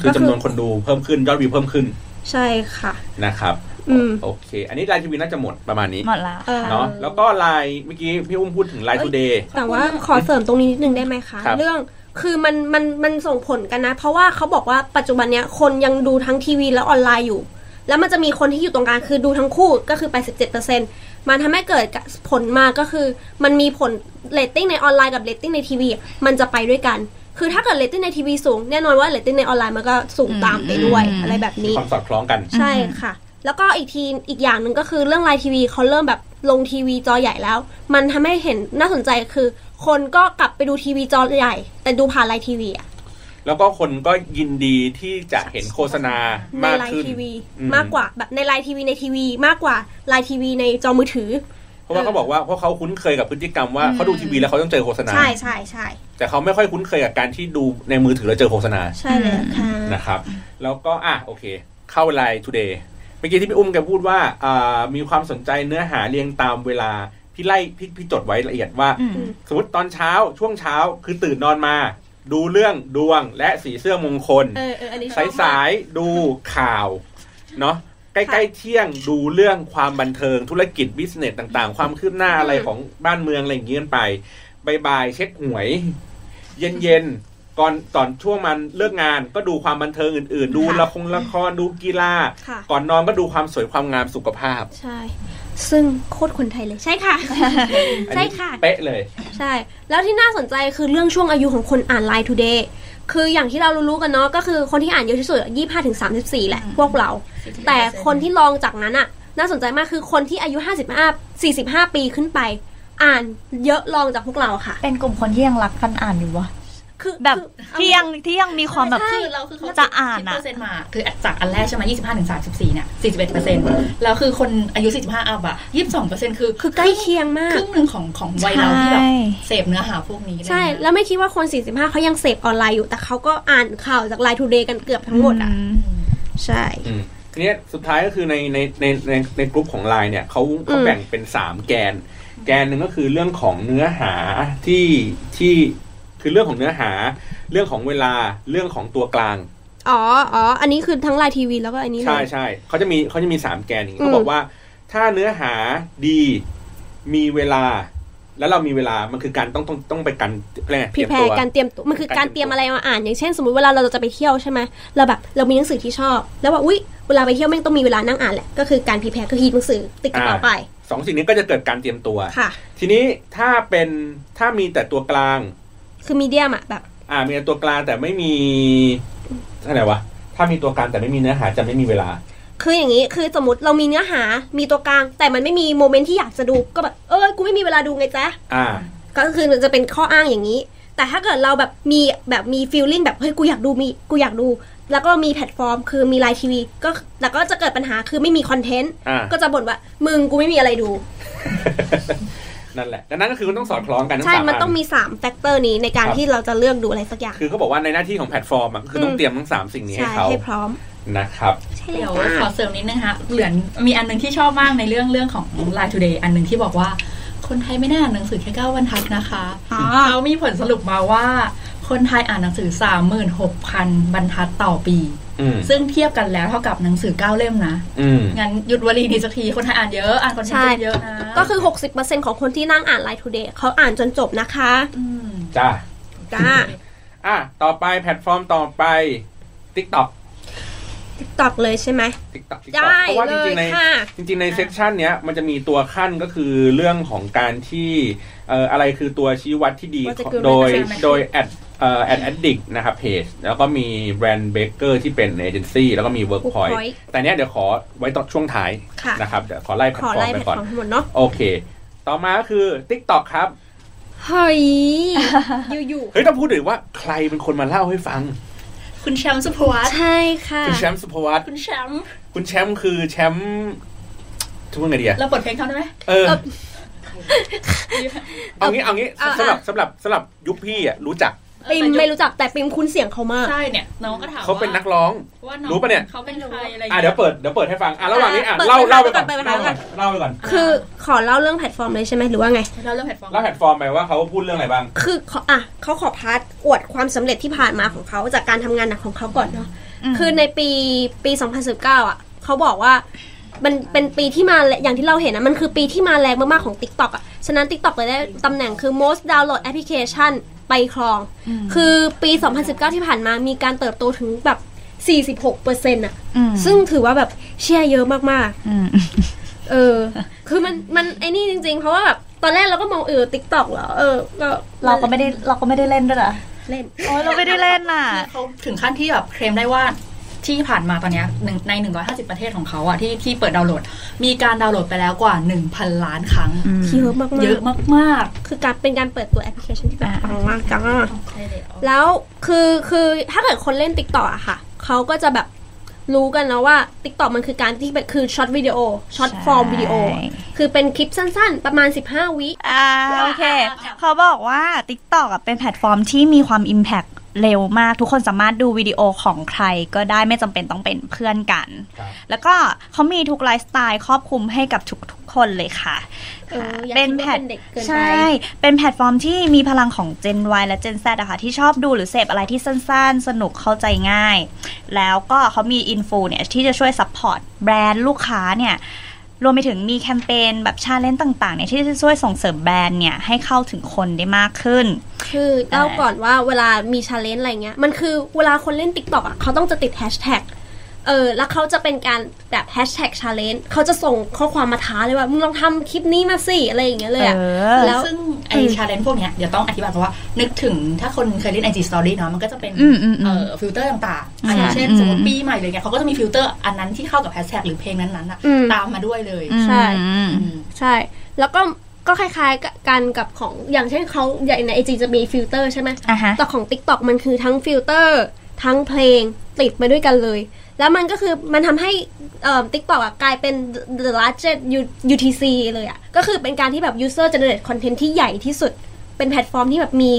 คือจำนวนคนดูเพิ่มขึ้นยอดวิวเพิ่มขึ้นใช่ค่ะ นะครับอืม โอเค อันนี้ LINE TV น่าจะหมดประมาณนี้หมดละ เออ เนาะแล้วก็ไลน์เมื่อกี้พี่อุ้มพูดถึง LINE TODAY แต่ว่าขอเสริมตรงนี้นิดนึงได้ไหมคะ ครับ เรื่อง คือมันมันมันส่งผลกันนะ เพราะว่าเขาบอกว่าปัจจุบันเนี้ยคนยังดูทั้งทีวีและออนไลน์อยู่ แล้วมันจะมีคนที่อยู่ตรงกลางคือดูทั้งคู่ก็คือ 87%มันทำให้เกิดผลมาก็คือ มันมีผลเรตติ้งในออนไลน์กับเรตติ้งในทีวีมันจะไปด้วยกัน คือถ้าเกิดเรตติ้งในทีวีสูงแน่นอนว่าเรตติ้งในออนไลน์มันก็สูงตามไปด้วยอืมอะไรแบบนี้ความสอดคล้องกันใช่ค่ะ แล้วก็อีกทีอีกอย่างหนึ่งก็คือเรื่อง LINE TV เขาเริ่มแบบลงทีวีจอใหญ่แล้ว มันทำให้เห็นน่าสนใจคือ คนก็กลับไปดูทีวีจอใหญ่ แต่ดูผ่าน LINE TV อะแล้วก็คนก็ยินดีที่จะเห็นโฆษณาใน LINE TV มากขึ้นอืมมากกว่าแบบใน LINE TV ในทีวีมากกว่า LINE TV ในจอมือถือ เพราะว่าเขาบอกว่าเพราะเขาคุ้นเคยกับพฤติกรรมว่าเขาดูทีวีแล้วเขาต้องเจอโฆษณาใช่ใช่ใช่แต่เขาไม่ค่อยคุ้นเคยกับการที่ดูในมือถือแล้วเจอโฆษณาใช่เลยค่ะนะครับ แล้วก็อะโอเค เข้าไลน์ today เมื่อกี้ที่พี่อุ้มแกพูดว่าอ่ามีความสนใจเนื้อหาเรียงตามเวลา พี่ไล่พี่พี่จดไว้ละเอียดว่าอืมสมมติตอนเช้าช่วงเช้าคือตื่นนอนมา ดูเรื่องดวงและสีเสื้อมงคลเออเอออันนี้ชสาอยบสายๆดูข่าวเนาะใกล้ๆเที่ยงดูเรื่องความบันเทิงธุรกิจบิสเนสต่างๆ ความคืบหน้าอะไรของบ้านเมืองอะไรอย่างเงี้ยกันไปบายๆเช็คหวย เย็นๆก่อนตอนช่วงมันเลิกงานก็ดูความบันเทิงอื่น ๆ ดูละครละครดูกีฬาค่ะก่อนนอนก็ดูความสวยความงามสุขภาพ ใช่ ซึ่งโคตรคนไทยเลยใช่ค่ะอันใช่นี้ค่ะ เป๊ะเลย ใช่ แล้วที่น่าสนใจคือเรื่องช่วงอายุของคนอ่าน Line Today คืออย่างที่เรารู้ๆกันเนาะก็คือคนที่อ่านเยอะที่สุดยี่ห้าถึงสามสิบสี่แหละพวกเรา แต่คนที่ลองจากนั้นอะน่าสนใจมากคือคนที่อายุห้าสิบห้าสี่สิบห้าปีขึ้นไป อ่านเยอะลองจากพวกเราค่ะ เป็นกลุ่มคนที่ยังรักกันอ่านอยู่วะ คือแบบคือที่ยังที่ยังมีความแบบใช่คือเราคือเขาจะอ่านคิดอะเปอร์เซ็นต์มาคือจากอันแรกใช่ไหม25ถึง34เนี่ย41เปอร์เซ็นต์แล้วคือคนอายุ45อัพอะ22เปอร์เซ็นต์คือคือใกล้เคียงมาคกรึ่งหนึ่งของของวัยเราที่แบบใช่เสพเนื้อหาพวกนี้อะไรใช่เงี้ยแล้วไม่คิดว่าคน45เขายังเสพออนไลน์อยู่แต่เขาก็อ่านข่าวจาก Line Today กันเกือบทั้งหมดอะใช่อืมทีนี้สุดท้ายก็คือในในในในในกลุ่มของไลน์เนี่ยเขาเขาอืมแบ่งเป็นสามแกน แกนหนึ่งก็คือเรื่องของเนื้อหาที่ที่ คือเรื่องของเนื้อหา เรื่องของเวลาเรื่องของตัวกลางอ๋ออ๋ออันนี้คือทั้งไลน์ทีวีแล้วก็อันนี้เลใช่ยใช่เขาจะมีเขาจะมีสามแกนอย่างนี้อืมเขาบอกว่า ถ้าเนื้อหาดีมีเวลา แล้วเรามีเวลามันคือการต้องต้องต้องไปกันอะไรไงพรีเตรียมแพตัวร์การเตรียมตัวมันคือการการเตเตรีรียยมมตัวอะไรมาอ่าน อย่างเช่น สมมติเวลาเราจะไปเที่ยวใช่ไหมเราแบบเรามีหนังสือที่ชอบ แล้วว่าอุ้ยเวลาไปเที่ยวแม่งต้องมีเวลานั่งอ่านแหละก็คือการพรีแพร์ก็ฮีบหนังสือติดกระเป๋าไปสองสิ่งนี้ก็จะเกิดการเตรียมตัวค่ะทีนี้ถ้าเป็นถ้ามีแต่ตัวกลาง คือ medium อะแบบ อ่า มีแต่ตัวกลางแต่ไม่มีอะไรวะ ถ้ามีตัวกลางแต่ไม่มีเนื้อหาจะไม่มีเวลา คืออย่างนี้คือสมมติเรามีเนื้อหา มีตัวกลาง แต่มันไม่มี moment ที่อยากจะดูก็แบบเออกูไม่มีเวลาดูไงจ๊ะอ่า ก็คือจะเป็นข้ออ้างอย่างนี้ แต่ถ้าเกิดเราแบบมีแบบมี feeling แบบเฮ้ยกูอยากดูมีกูอยากดูแล้วก็มีแพลตฟอร์ม คือมี LINE TV ก็แล้วก็จะเกิดปัญหาคือไม่มี content อ่าก็จะบ่นว่า มึงกูไม่มีอะไรดู นั่นแหละดังนั้นก็คือมันต้องสอดคล้องกันทั้งสามอัน ใช่ มันต้องมี3 factor นี้ในการครับที่เราจะเลือกดูอะไรสักอย่าง คือเขาบอกว่าในหน้าที่ของแพลตฟอร์มอะก็คือต้องอืมเตรียมทั้งสามสิ่งนี้ให้ใช่เขาให้พร้อม นะครับ ใช่เดี๋ยวจ้าขอเสริมนิดนึงฮะเหมือนมีอันหนึงที่ชอบมากในเรื่องเรื่องของ Line Today อันหนึงที่บอกว่าคนไทยไม่ได้อ่านหนังสือแค่เก้าบรรทัดนะคะ อ๋อ เขามีผลสรุปมาว่า คนไทยอ่านหนังสือ 36,000 บรรทัดต่อปีอืมซึ่งเทียบกันแล้วเท่ากับหนังสือ9เล่มนะอืมงั้นหยุดวลีนี้สักทีคนไทยอ่านเยอะอ่านคอนเทนใช่ต์เยอะนะก็คือ 60%ของคนที่นั่งอ่านไลน์ทูเดย์เขาอ่านจนจบนะคะมจ้าจ้าอะต่อไปแพลตฟอร์มต่อไป TikTok TikTok เลยใช่ไหม TikTok TikTok ได้เพราะว่าจเลริยงๆในค่ะจริง ๆ ในเซสชันเนี้ยมันจะมีตัวขั้นก็คือเรื่องของการที่เอ่ออะไรคือตัวชี้วัดที่ดีว่าจะเกิดโดยอะไรขึ้นโดยแอด เอ่อแอดแอดดิกนะครับเพจแล้วก็มีBrand Baker ที่เป็นเอเจนซี่แล้วก็มี Workpoint Workpoint แต่เนี้ยเดี๋ยวขอไว้ตอนช่วงท้ายค่ะ นะครับเดี๋ยวขอไล่แพลตฟอร์มไปก่อนขอไล่แพลตฟอร์มทั้งหมดเนาะโอเค ต่อมาก็คือ TikTok ครับ เฮ้ย อยู่เฮ้ย ต้องพูดถึงว่าใครเป็นคนมาเล่าให้ฟัง คุณแชมป์สุภวัตใช่ค่ะ คุณแชมป์สุภวัตคุณแชมป์คุณแชมป์คือแชมป์ทุกคนไงดีอะเราเปิดเพลงเขาได้ไหมเออ เออเอางี้เอางี้อะสำหรับสำหรับสำหรับยุคพี่อะรู้จัก ปิมไม่รู้จักแต่ปิมคุ้นเสียงเขามาก ใช่เนี่ยน้องก็ถามเขาเป็นว่นักร้อง ว่าน้องรู้ปะเนี่ยเขาเป็นใครอะไรอะเดี๋ยวเปิดเดี๋ยวเปิดให้ฟังอะระหว่างนี้อะเปิดเล่าเปิดเล่าไปก่อนเปิดเปิดเล่าไปก่อนเล่าไปก่อนคือขอเล่าเรื่องแพลตฟอร์มเลยใช่ไหมหรือว่าไงเราเริ่มแพลตฟอร์มเล่าแพลตฟอร์มไปว่าเขาพูดเรื่องอะไรบ้าง คือเขาอะเขาขอ part อวดความสำเร็จที่ผ่านมาของเขาจากการทำงานหนักของเขาก่อนเนาะมคือในปีปี 2019 อะเขาบอกว่า มันเป็นปีที่มาแรงอย่างที่เราเห็นนะมันคือปีที่มาแรงมากๆของ TikTok อะฉะนั้น TikTok เลยได้ตำแหน่งคือ most download application ไปครอง คือปี 2019 ที่ผ่านมามีการเติบโตถึงแบบ 46%อะอืมซึ่งถือว่าแบบเชียร์เยอะมากอืมๆเออ คือมันมันไอ้นี่จริง ๆ เพราะว่าแบบตอนแรกเราก็มองเออ TikTok เหรอเออก็เราก็ไม่ได้เราก็ไม่ได้เล่นด้วยนะเล่นโอ้ยเราไม่ได้เล่นน่ะเขาถึงขั้นที่แบบเคลมได้ว่า ที่ผ่านมาตอนเนี้ยหนึ่งใน 150 ประเทศของเขาอะที่ที่เปิดดาวน์โหลด มีการดาวน์โหลดไปแล้วกว่า 1,000 ล้านครั้ง เยอะมากๆเยอะมากคือการเป็นการเปิดตัวแอปพลิเคชันที่แบบอ่าปังมากจังๆใช่แล้วแล้วคือคือถ้าเกิดคนเล่น TikTok อะค่ะ เขาก็จะแบบรู้กันแล้วว่า t ิ k t o k มันคือการที่แบบคือ short video short-form video ใช่คือเป็นคลิปสั้นๆ ประมาณ 15 วิอ่าโอเค เขาบอกว่า TikTok อะเป็นแพลตฟอร์มที่มีความ Impact เร็วมากทุกคนสามารถดูวิดีโอของใครก็ได้ไม่จำเป็นต้องเป็นเพื่อนกันครับแล้วก็เขามีทุกไลฟ์สไตล์ครอบคลุมให้กับทุกทุกๆคนเลยค่ะเอออย่าเป็นคิดแพว่าลตเป็นเด็กเกินไปใช่ เป็นแพลตฟอร์มที่มีพลังของ Gen Y และ Gen Z อะค่ะ ที่ชอบดูหรือเสพอะไรที่สั้นๆ สนุกเข้าใจง่าย แล้วก็เขามี influ เนี่ยที่จะช่วย support แบรนด์ลูกค้าเนี่ย รวมไปถึงมีแคมเปญแบบ challenge ต่างๆเนี่ยที่จะช่วยส่งเสริมแบรนด์เนี่ยให้เข้าถึงคนได้มากขึ้น คือเล่าก่อนว่าเวลามี challenge อะไรเงี้ยมันคือเวลาคนเล่น TikTok อะเขาต้องจะติดแฮชแท็ก เออแล้วเขาจะเป็นการแบบแฮชแท็ก challenge เขาจะส่งข้อความมาท้าเลยว่า มึงลองทำคลิปนี้มาสิ อะไรอย่างเงี้ยเลยอะเออแล้วซึ่งไอ challenge พวกเนี้ยเดี๋ยวต้องอธิบายเพราะว่า นึกถึงถ้าคนเคยเล่น IG Story เนาะมันก็จะเป็นอืมอืมอืมเอ่อฟิลเตอร์ต่างๆอืมอะอย่างเช่นอืมสมมติปีใหม่เลยเนี่ยเขาก็จะมีฟิลเตอร์อันนั้นที่เข้ากับแฮชแท็กหรือเพลงนั้นๆอะอืมตามมาด้วยเลยใช่อืมอืมใช่ แล้วก็ก็คล้ายๆกันกับของอย่างเช่นเขาอย่างใน IG จะมีฟิลเตอร์ใช่ไหมอะฮะแต่ของ TikTok มันคือทั้งฟิลเตอร์ทั้งเพลงติดมาด้วยกันเลย แล้วมันก็คือมันทำให้เอ่อ TikTok อะกลายเป็น the largest U- UGC เลยอะ ก็คือเป็นการที่แบบ user generate content ที่ใหญ่ที่สุด เป็นแพลตฟอร์มที่แบบมี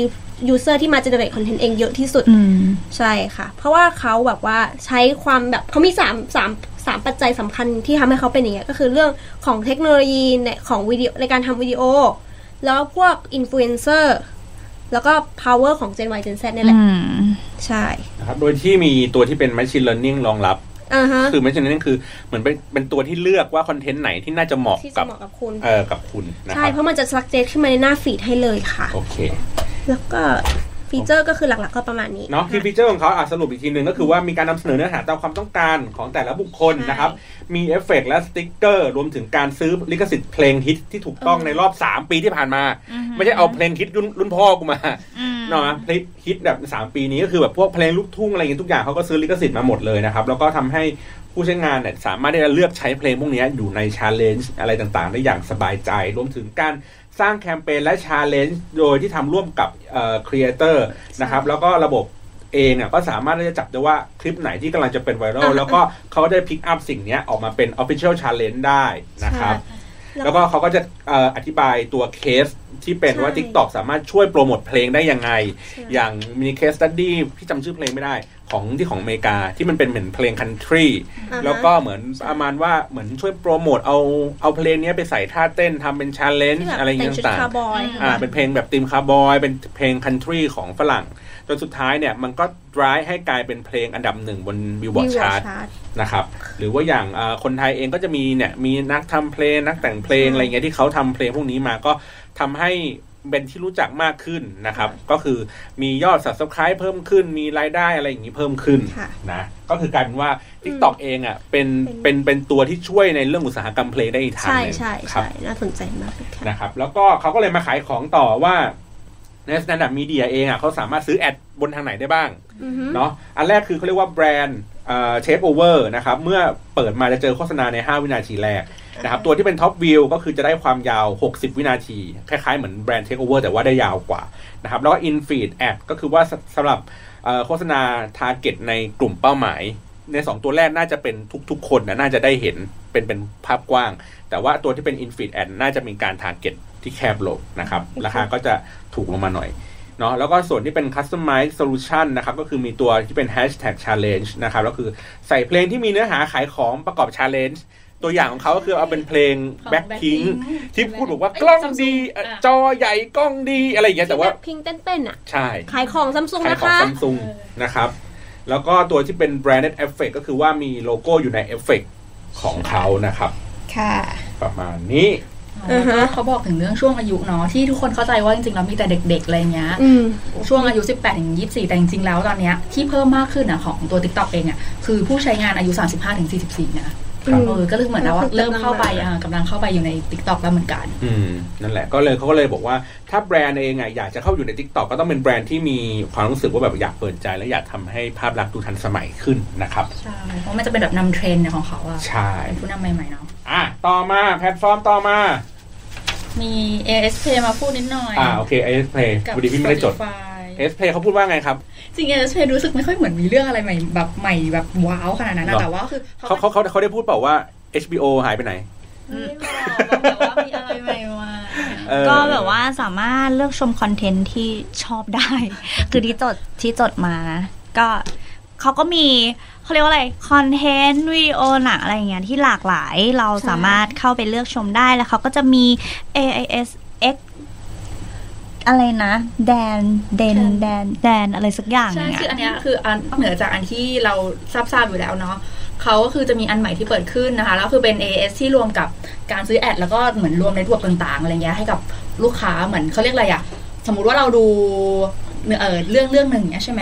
user ที่มา generate content เองเยอะที่สุดอืมใช่ค่ะ เพราะว่าเขาแบบว่าใช้ความแบบเขามีสามสามสามปัจจัยสำคัญที่ทำให้เขาเป็นอย่างเงี้ย ก็คือเรื่องของเทคโนโลยีในของวิดีโอในการทำวิดีโอ แล้วพวกอินฟลูเอนเซอร์ แล้วก็ power ของ Gen Y Gen Z เนี่ยแหละอืมใช่นะครับโดยที่มีตัวที่เป็น Machine Learning รองรับอ่าฮะคือ Machine Learning คือเหมือนเป็นเป็นตัวที่เลือกว่าคอนเทนต์ไหนที่น่าจะเหมาะที่จะกับเหมาะกับคุณเออกับคุณนะใช่ครับเพราะมันจะ suggest ขึ้นมาในหน้าฟีดให้เลยค่ะ โอเค แล้วก็ ฟีเจอร์ก็คือหลักๆก็ประมาณนี้เนาะที่ฟีเจอร์ของเขาอะสรุปอีกทีหนึ่งก็คือว่ามีการนำเสนอเนื้อหาตามความต้องการของแต่ละบุคคลใช่นะครับ มีเอฟเฟกต์และสติ๊กเกอร์รวมถึงการซื้อลิขสิทธิ์เพลงฮิตที่ถูกต้องในรอบ 3 ปีที่ผ่านมา ไม่ใช่เอาเพลงฮิตรุ่นรุ่นพ่อกูมาอืมเนาะเพลงฮิตแบบสามปีนี้ก็คือแบบพวกเพลงลูกทุ่งอะไรอย่างเงี้ยทุกอย่างเขาก็ซื้อลิขสิทธิ์มาหมดเลยนะครับแล้วก็ทำให้ผู้ใช้งานเนี่ยสามารถที่จะเลือกใช้เพลงพวกนี้อยู่ใน challenge อะไรต่างๆ ได้อย่างสบายใจรวมถึงการ สร้างแคมเปญและ challenge โดยที่ทำร่วมกับเอ่อครีเอเตอร์นะครับ แล้วก็ระบบเองอะก็สามารถที่จะจับได้ว่าคลิปไหนที่กำลังจะเป็นไวรัลอ่าแล้วก็เขาก็ได้ pick up สิ่งเนี้ยออกมาเป็น Official Challenge ได้นะครับแล้วก็เขาก็จะเอ่ออธิบายตัวเคสที่เป็นว่าใช่ TikTok สามารถช่วยโปรโมทเพลงได้ยังไงใช่อย่างมี case study ที่จำชื่อเพลงไม่ได้ ของที่ของอเมริกาที่มันเป็นเหมือนเพลงคันทรีอ่าฮะแล้วก็เหมือนประมาณว่าเหมือนช่วยโปรโมทเอาเอาเพลงเนี้ยไปใส่ท่าเต้นทำเป็น challenge ที่แบบอะไรอย่างแต่เงี้ยแต่งชุดต่างคาวบอยๆอ่าเป็นเพลงแบบธีมคาวบอย เป็นเพลงคันทรีของฝรั่งจนสุดท้ายเนี่ยมันก็ drive ให้กลายเป็นเพลงอันดับหนึ่งบนบิลบอร์ด Billboard ชาร์ต Chart นะครับหรือว่าอย่างเอ่อคนไทยเองก็จะมีเนี่ยมีนักทำเพลงนักแต่งเพลงใช่อะไรเงี้ยที่เขาทำเพลงพวกนี้มาก็ทำให้ เป็นที่รู้จักมากขึ้นนะครับ ก็คือมียอด subscribe เพิ่มขึ้น มีรายได้อะไรอย่างนี้เพิ่มขึ้นค่ะนะก็คือกลายเป็นว่า TikTok เองอะเป็นเป็เป็นนเป็นตัวที่ช่วยในเรื่องอุตสาหกรรมเพลงได้อีกทางใช่หนึ่งใช่ครับใช่น่าสนใจมากเลยค่ะนะครับ แล้วก็เขาก็เลยมาขายของต่อว่าใน Standard Media เองอะเขาสามารถซื้อ ad บนทางไหนได้บ้างอือฮึเนาะอันแรกคือเขาเรียกว่า Brand Takeover นะครับ เมื่อเปิดมาจะเจอโฆษณาใน 5 วินาทีแรกนะครับ ตัวที่เป็น TopView ก็คือจะได้ความยาว 60 วินาที คล้ายๆเหมือน Brand Takeover แต่ว่าได้ยาวกว่านะครับ แล้วก็ in feed ad ก็คือว่าสสำหรับเอ่อโฆษณา target ในกลุ่มเป้าหมาย ใน 2 ตัวแรกน่าจะเป็นทุกๆ คนนะน่าจะได้เห็นเป็นเป็นภาพกว้าง แต่ว่าตัวที่เป็น in feed ad น่าจะมีการ target ที่แคบลงนะครับ ราคาก็จะถูกลงมาหน่อย เนาะแล้วก็ส่วนที่เป็น customize solution นะครับก็คือมีตัวที่เป็น hashtag challenge นะครับแล้วคือใส่เพลงที่มีเนื้อหาขายของประกอบ challenge ตัวอย่างของเขาก็คือเอาเป็นเพลงของ Blackpink Blackpink ที่พูดบอกว่าเอ้ยกล้อง Samsung ดีเอ่ออะจอใหญ่กล้องดีอะไรอย่างเงี้ยแต่ว่า Pink เต้นๆอะใช่ขายของซัมซุงขายนะของคะซัมซุงนะครับแล้วก็ตัวที่เป็น branded effect ก็คือว่ามีโลโก้อยู่ในเอฟเฟกต์ของเขานะครับ ค่ะ ประมาณนี้อือฮะแล้วก็ เขาบอกถึงเรื่องช่วงอายุเนาะที่ทุกคนเข้าใจว่าจริงๆแล้วมีแต่เด็กๆอะไรเงี้ยอืมช่วงอายุ 18ถึง24 แต่จริงๆแล้วตอนเนี้ยที่เพิ่มมากขึ้นอะของตัว TikTok เองอะคือผู้ใช้งานอายุ 35ถึง44นะเออก็คือเหมือนนะว่าเริ่มเข้าไปอะกำลังเข้าไปอยู่ใน TikTok แล้วเหมือนกันอืมนั่นแหละก็เลยเขาก็เลยบอกว่าถ้าแบรนด์เองอะอยากจะเข้าอยู่ใน t ิ k t o k ก็ต้องเป็นแบรนด์ที่มีความรู้สึกว่าแบบอยากเปิดใจและอยากทำให้ภาพลักษณ์ดูทันสมัยขึ้นนะครับใช่เพราะมันจะเป็นแบบนำเทรนด์เนี่ยของเขาอะใช่เป็นผู้นำใหม่ๆเนาะอะต่อมาแพลตฟอร์มต่อมา มี ASP มาพูดนิดหน่อย อ่าโอเค AIS Play กับวันนี้พี่ไม่ได้จด Spotify AIS Play เขาพูดว่าไงครับ จริง ASP รู้สึกไม่ค่อยเหมือนมีเรื่องอะไรใหม่แบบใหม่แบบว้าวขนาดนั้นนะหรอแต่ว่าคือเขาเขาเขาเขาได้พูดเปล่าว่า HBO หายไปไหนไม่บอกแบบว่ามีอะไรใหม่มาเออก็แบบว่าสามารถเลือกชมคอนเทนต์ที่ชอบได้ คือที่จดที่จดมานะก็เขาก็มี เขาเรียกว่าอะไรคอนเทนต์วิดีโอหนังอะไรอย่างเงี้ยที่หลากหลายเราสามารถเข้าไปเลือกชมได้แล้วเขาก็จะมี AIS X อะไรนะแดนเดนแดนแดนอะไรสักอย่างใช่เนี่ยคืออันเนี้ยคืออันนอกเหนือจากอันที่เราทราบๆอยู่แล้วเนาะเขาก็คือจะมีอันใหม่ที่เปิดขึ้นนะคะแล้วคือเป็น AS ที่รวมกับการซื้อแอดแล้วก็เหมือนรวมในระบบต่างๆอะไรเงี้ยให้กับลูกค้าเหมือนเขาเรียกอะไรอะสมมุติว่าเราดูเออเรื่องเรื่องหนึ่งเนี้ยใช่ไหม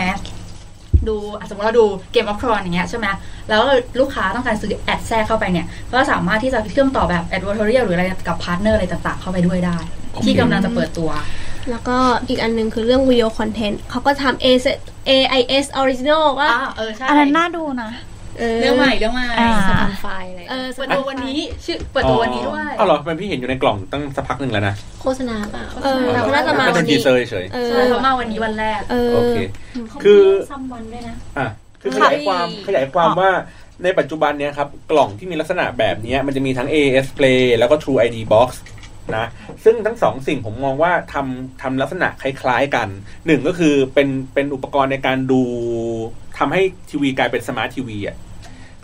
ดูอะสมมติเราดู Game of Thrones อย่างเงี้ยใช่ไหมแล้วลูกค้าต้องการซื้อ ad แทรกเข้าไปเนี่ย ก็สามารถที่จะเชื่อมต่อแบบ ad inventory หรืออะไรกับพาร์ทเนอร์อะไรต่างๆ เข้าไปด้วยได้โอเคที่กำลังจะเปิดตัว แล้วก็อีกอันหนึงคือเรื่องวิดีโอคอนเทนต์เขาก็ทำ AIS AIS Original ว่าอ่าเออใช่อันนั้นน่าดูนะ เรื่องใหม่เรื่องใหม่อ่าสะพานไฟอะไรเออเปิดตัววันนี้ชื่อเปิดตัววันนี้ด้วยอ๋อเหรอเป็นพี่เห็นอยู่ในกล่องตั้งสักพักหนึ่งแล้วนะโฆษณาเปล่าเออเราก็น่าจะมาก็วัเป็นนทีนี้เซอร์เฉยเออใช่เขามาวันนี้วันแรกเอๆอโอเคเขาคือซัมวันด้วยนะอะคือขค่ะยายความขยายความว่าในปัจจุบันเนี้ยครับ กล่องที่มีลักษณะแบบเนี้ยมันจะมีทั้ง AS Play แล้วก็ True ID Box นะซึ่งทั้งสองสิ่งผมมองว่าทำทำลักษณะคล้ายๆกันหนึ่งก็คือเป็นเป็นอุปกรณ์ในการดูทำให้ทีวีกลายเป็นสมาร์ททีวีอะ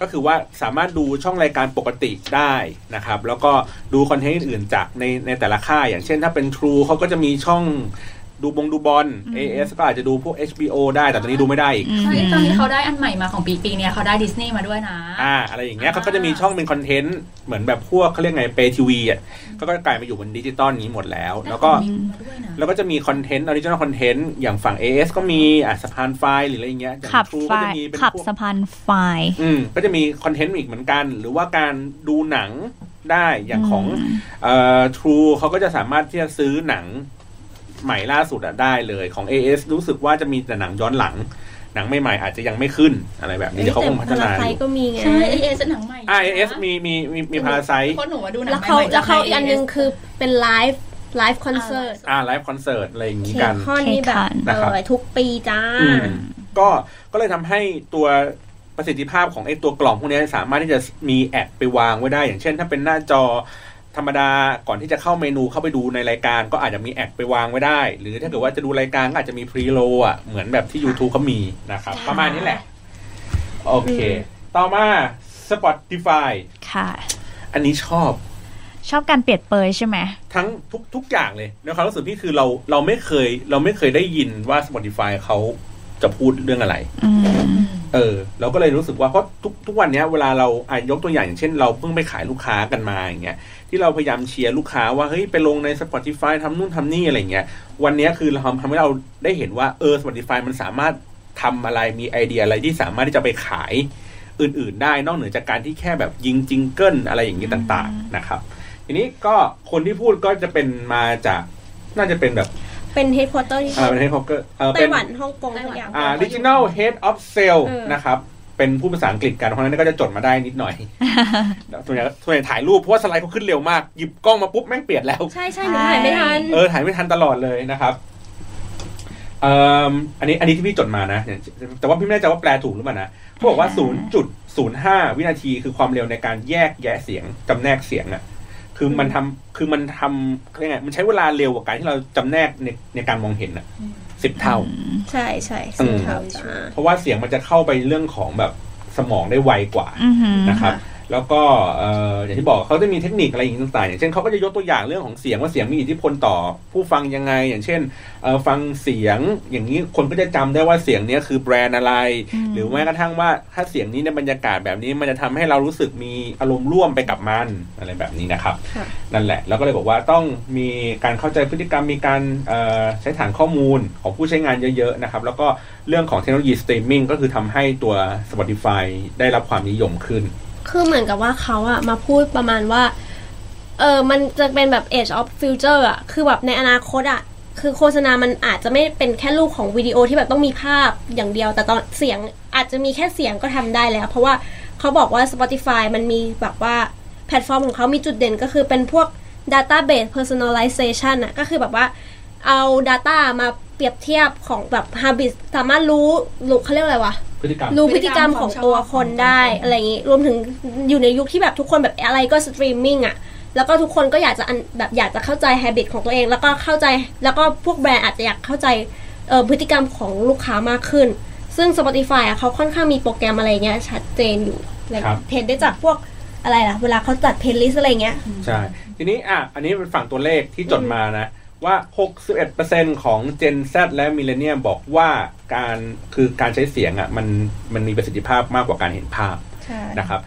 ก็คือว่าสามารถดูช่องรายการปกติได้นะครับ แล้วก็ดูคอนเทนต์อื่นจากในในแต่ละค่ายอย่างเช่นถ้าเป็น True เขาก็จะมีช่อง ดูบงดูบอล AS ก็อาจจะดูพวก HBO ได้แต่ตอนนี้ดูไม่ได้อีกอืมใช่ตอนนี้เขาได้อันใหม่มาของปีปีเนี้ยเขาได้ดิสนีย์มาด้วยนะ อ่า อะไรอย่างเงี้ยเขาก็จะมีช่องเป็นคอนเทนต์ เหมือนแบบพวกเขาเรียกไง Pay TV อะก็ก็กลายมาอยู่บนดิจิตอลนี้หมดแล้ว แล้วก็ได้ของมาด้วยนะแล้วก็จะมีคอนเทนต์ original content อย่างฝั่ง AS ก็มีอะสะพานไฟหรืออะไรอย่างเงี้ยอย่างขับ True ไฟก็จะมีเป็นขับพวกสะพานไฟอืมก็จะมีคอนเทนต์อีกเหมือนกัน หรือว่าการดูหนังได้อย่างของเอ่อ True เขาก็จะสามารถที่จะซื้อหนัง ใหม่ล่าสุดอะได้เลยของ AS รู้สึกว่าจะมีแต่หนังย้อนหลัง หนังใหม่ๆอาจจะยังไม่ขึ้นอะไรแบบนี้เดี๋ยวเขาคงพัฒนาไฟอยู่ก็มีไงใช่ AIS หนังใหม่อ่า AIS มีมีมีมี Parasite เพราะหนูมาดูหนังแล้วเขาใหม่ๆแล้วเขาจอีกอันนึงคือเป็น live live คอนเสิร์ตอ่าไลฟ์คอนเสิร์ตอะไรอย่างนี้เคกันคอนนี่แบบนะครับเออทุกปีจ้าอืมก็ก็เลยทำให้ตัวประสิทธิภาพของไอ้ตัวกล่องพวกนี้สามารถที่จะมีแอดไปวางไว้ได้ อย่างเช่น ถ้าเป็นหน้าจอ ธรรมดาก่อนที่จะเข้าเมนูเข้าไปดูในรายการก็อาจจะมีแอดไปวางไว้ได้ หรือถ้าเกิดว่าจะดูรายการก็อาจจะมีพรีโลอะเหมือนแบบที่ YouTube เขามีนะครับ ประมาณนี้แหละ โอเค ต่อมา Spotify ค่ะ อันนี้ชอบชอบการเปรียบเปรยใช่ไหม ทั้งทุกทุกอย่างเลยในความรู้สึกพี่คือเราเราไม่เคย เราไม่เคยได้ยินว่า Spotify เขา จะพูดเรื่องอะไรอืมเออ เราก็เลยรู้สึกว่าเพราะทุกทุกวันเนี้ยเวลาเราอะยกตัวอย่างอย่างเช่นเราเพิ่งไปขายลูกค้ากันมาอย่างเงี้ยที่เราพยายามเชียร์ลูกค้าว่าเฮ้ยไปลงใน Spotify ทำนู่นทำนี่อะไรเงี้ยวันเนี้ยคือเราทำทำให้เราได้เห็นว่าเออ Spotify มันสามารถทำอะไรมีไอเดียอะไรที่สามารถที่จะไปขายอื่น ๆ ได้นอกเหนือจากการที่แค่แบบยิงจิงเกิลอะไรอย่างนี้ต่าง ๆ นะครับ ทีนี้ก็คนที่พูดก็จะเป็นมาจากน่าจะเป็นแบบ เป็นเฮดควอเตอร์ที่เออเป็นให้เขาก็เออไต้เป็นหวันฮ่องกงทุกอย่างอ่า Regional Head of Sale เออนะครับเป็นผู้ภาษาอังกฤษกันเพราะฉะนั้นก็จะจดมาได้นิดหน่อยส่วนใหญ่ส่วนใหญ่ถ่ายรูปเพราะว่าสไลด์เขาขึ้นเร็วมาก หยิบกล้องมาปุ๊บแม่งเปลี่ยนแล้ว ใช่ใช่หนูถ่ายไม่ทัน เออถ่ายไม่ทันตลอดเลยนะครับเอ่ออันนี้อันนี้ที่พี่จดมานะ แต่ว่าพี่ไม่แน่ใจว่าแปลถูกหรือเปล่านะเขาบอกว่า 0.05 วินาทีคือความเร็วในการแยกแยะเสียงจำแนกเสียงอะ คือมันทำคือมันทำเขาเรียกไงมันใช้เวลาเร็วกว่าการที่เราจำแนกในในการมองเห็นอะสิบเท่า ใช่ใช่อืสิมครับจ้าเพราะว่าเสียงมันจะเข้าไปเรื่องของแบบสมองได้ไวกว่าอือหือนะครับ แล้วก็เอ่ออย่างที่บอกเขาจะมีเทคนิคอะไรอย่างต่างๆอย่างเช่นเขาก็จะยกตัวอย่างเรื่องของเสียงว่าเสียงมีอิทธิพลต่อผู้ฟังยังไง อย่างเช่นเอ่อฟังเสียงอย่างนี้คนก็จะจำได้ว่าเสียงเนี้ยคือแบรนด์อะไร หรือแม้กระทั่งว่าถ้าเสียงนี้ในบรรยากาศแบบนี้มันจะทำให้เรารู้สึกมีอารมณ์ร่วมไปกับมันอะไรแบบนี้นะครับค่ะนั่นแหละแล้วก็เลยบอกว่าต้องมีการเข้าใจพฤติกรรมมีการเอ่อใช้ฐานข้อมูลของผู้ใช้งานเยอะๆนะครับ แล้วก็เรื่องของเทคโนโลยีสตรีมมิ่งก็คือทำให้ตัว Spotify ได้รับความนิยมขึ้น คือเหมือนกับว่าเขาอะมาพูดประมาณว่า เออมันจะเป็นแบบ age of future อะคือแบบในอนาคตอะคือโฆษณามันอาจจะไม่เป็นแค่รูปของวิดีโอที่แบบต้องมีภาพอย่างเดียว แต่ตอนเสียงอาจจะมีแค่เสียงก็ทำได้แล้ว เพราะว่าเขาบอกว่า Spotify มันมีแบบว่าแพลตฟอร์มของเขามีจุดเด่นก็คือเป็นพวก database personalization อะก็คือแบบว่าเอา Data มา เปรียบเทียบของแบบ habit สามารถรู้รู้เขาเรียกอะไรวะพฤติกรรมรู้พฤติกรรมของตัวคนได้อะไรอย่างนี้รวมถึงอยู่ในยุคที่แบบทุกคนแบบอะไรก็สตรีมมิ่งอะแล้วก็ทุกคนก็อยากจะอันแบบอยากจะเข้าใจ habit ของตัวเอง แล้วก็เข้าใจแล้วก็พวกแบรนด์อาจจะอยากเข้าใจเอ่อพฤติกรรมของลูกค้ามากขึ้น ซึ่ง Spotify อะเขาค่อนข้างมีโปรแกรมอะไรเงี้ยชัดเจนอยู่อะไรครับเห็นได้จากพวกอะไรล่ะ เวลาเขาจัดเพลย์ลิสต์อะไรเงี้ย ใช่ ทีนี้อะอันนี้เป็นฝั่งตัวเลขที่จดมานะ ว่า 61%ของ Gen Z และ Millennial บอกว่าการคือการใช้เสียงอะมันมันมีประสิทธิภาพมากกว่าการเห็นภาพใช่นะครับ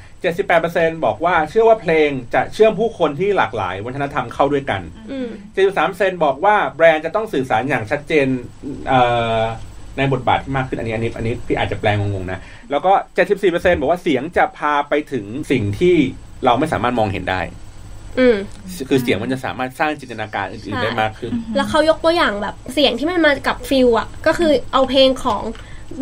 78%บอกว่าเชื่อว่าเพลงจะเชื่อมผู้คนที่หลากหลายวัฒนธรรมเข้าด้วยกันอืม73%บอกว่าแบรนด์จะต้องสื่อสารอย่างชัดเจนเอ่อในบทบาทที่มากขึ้นอันนี้อันนี้อันนี้พี่อาจจะแปลงงงๆนะ แล้วก็ 74%บอกว่าเสียงจะพาไปถึงสิ่งที่เราไม่สามารถมองเห็นได้อืม คือเสียงมันจะสามารถสร้างจินตนาการอื่นๆได้มากขึ้น แล้วเขายกตัวอย่างแบบเสียงที่มันมากับฟิลอะก็คือเอาเพลงของ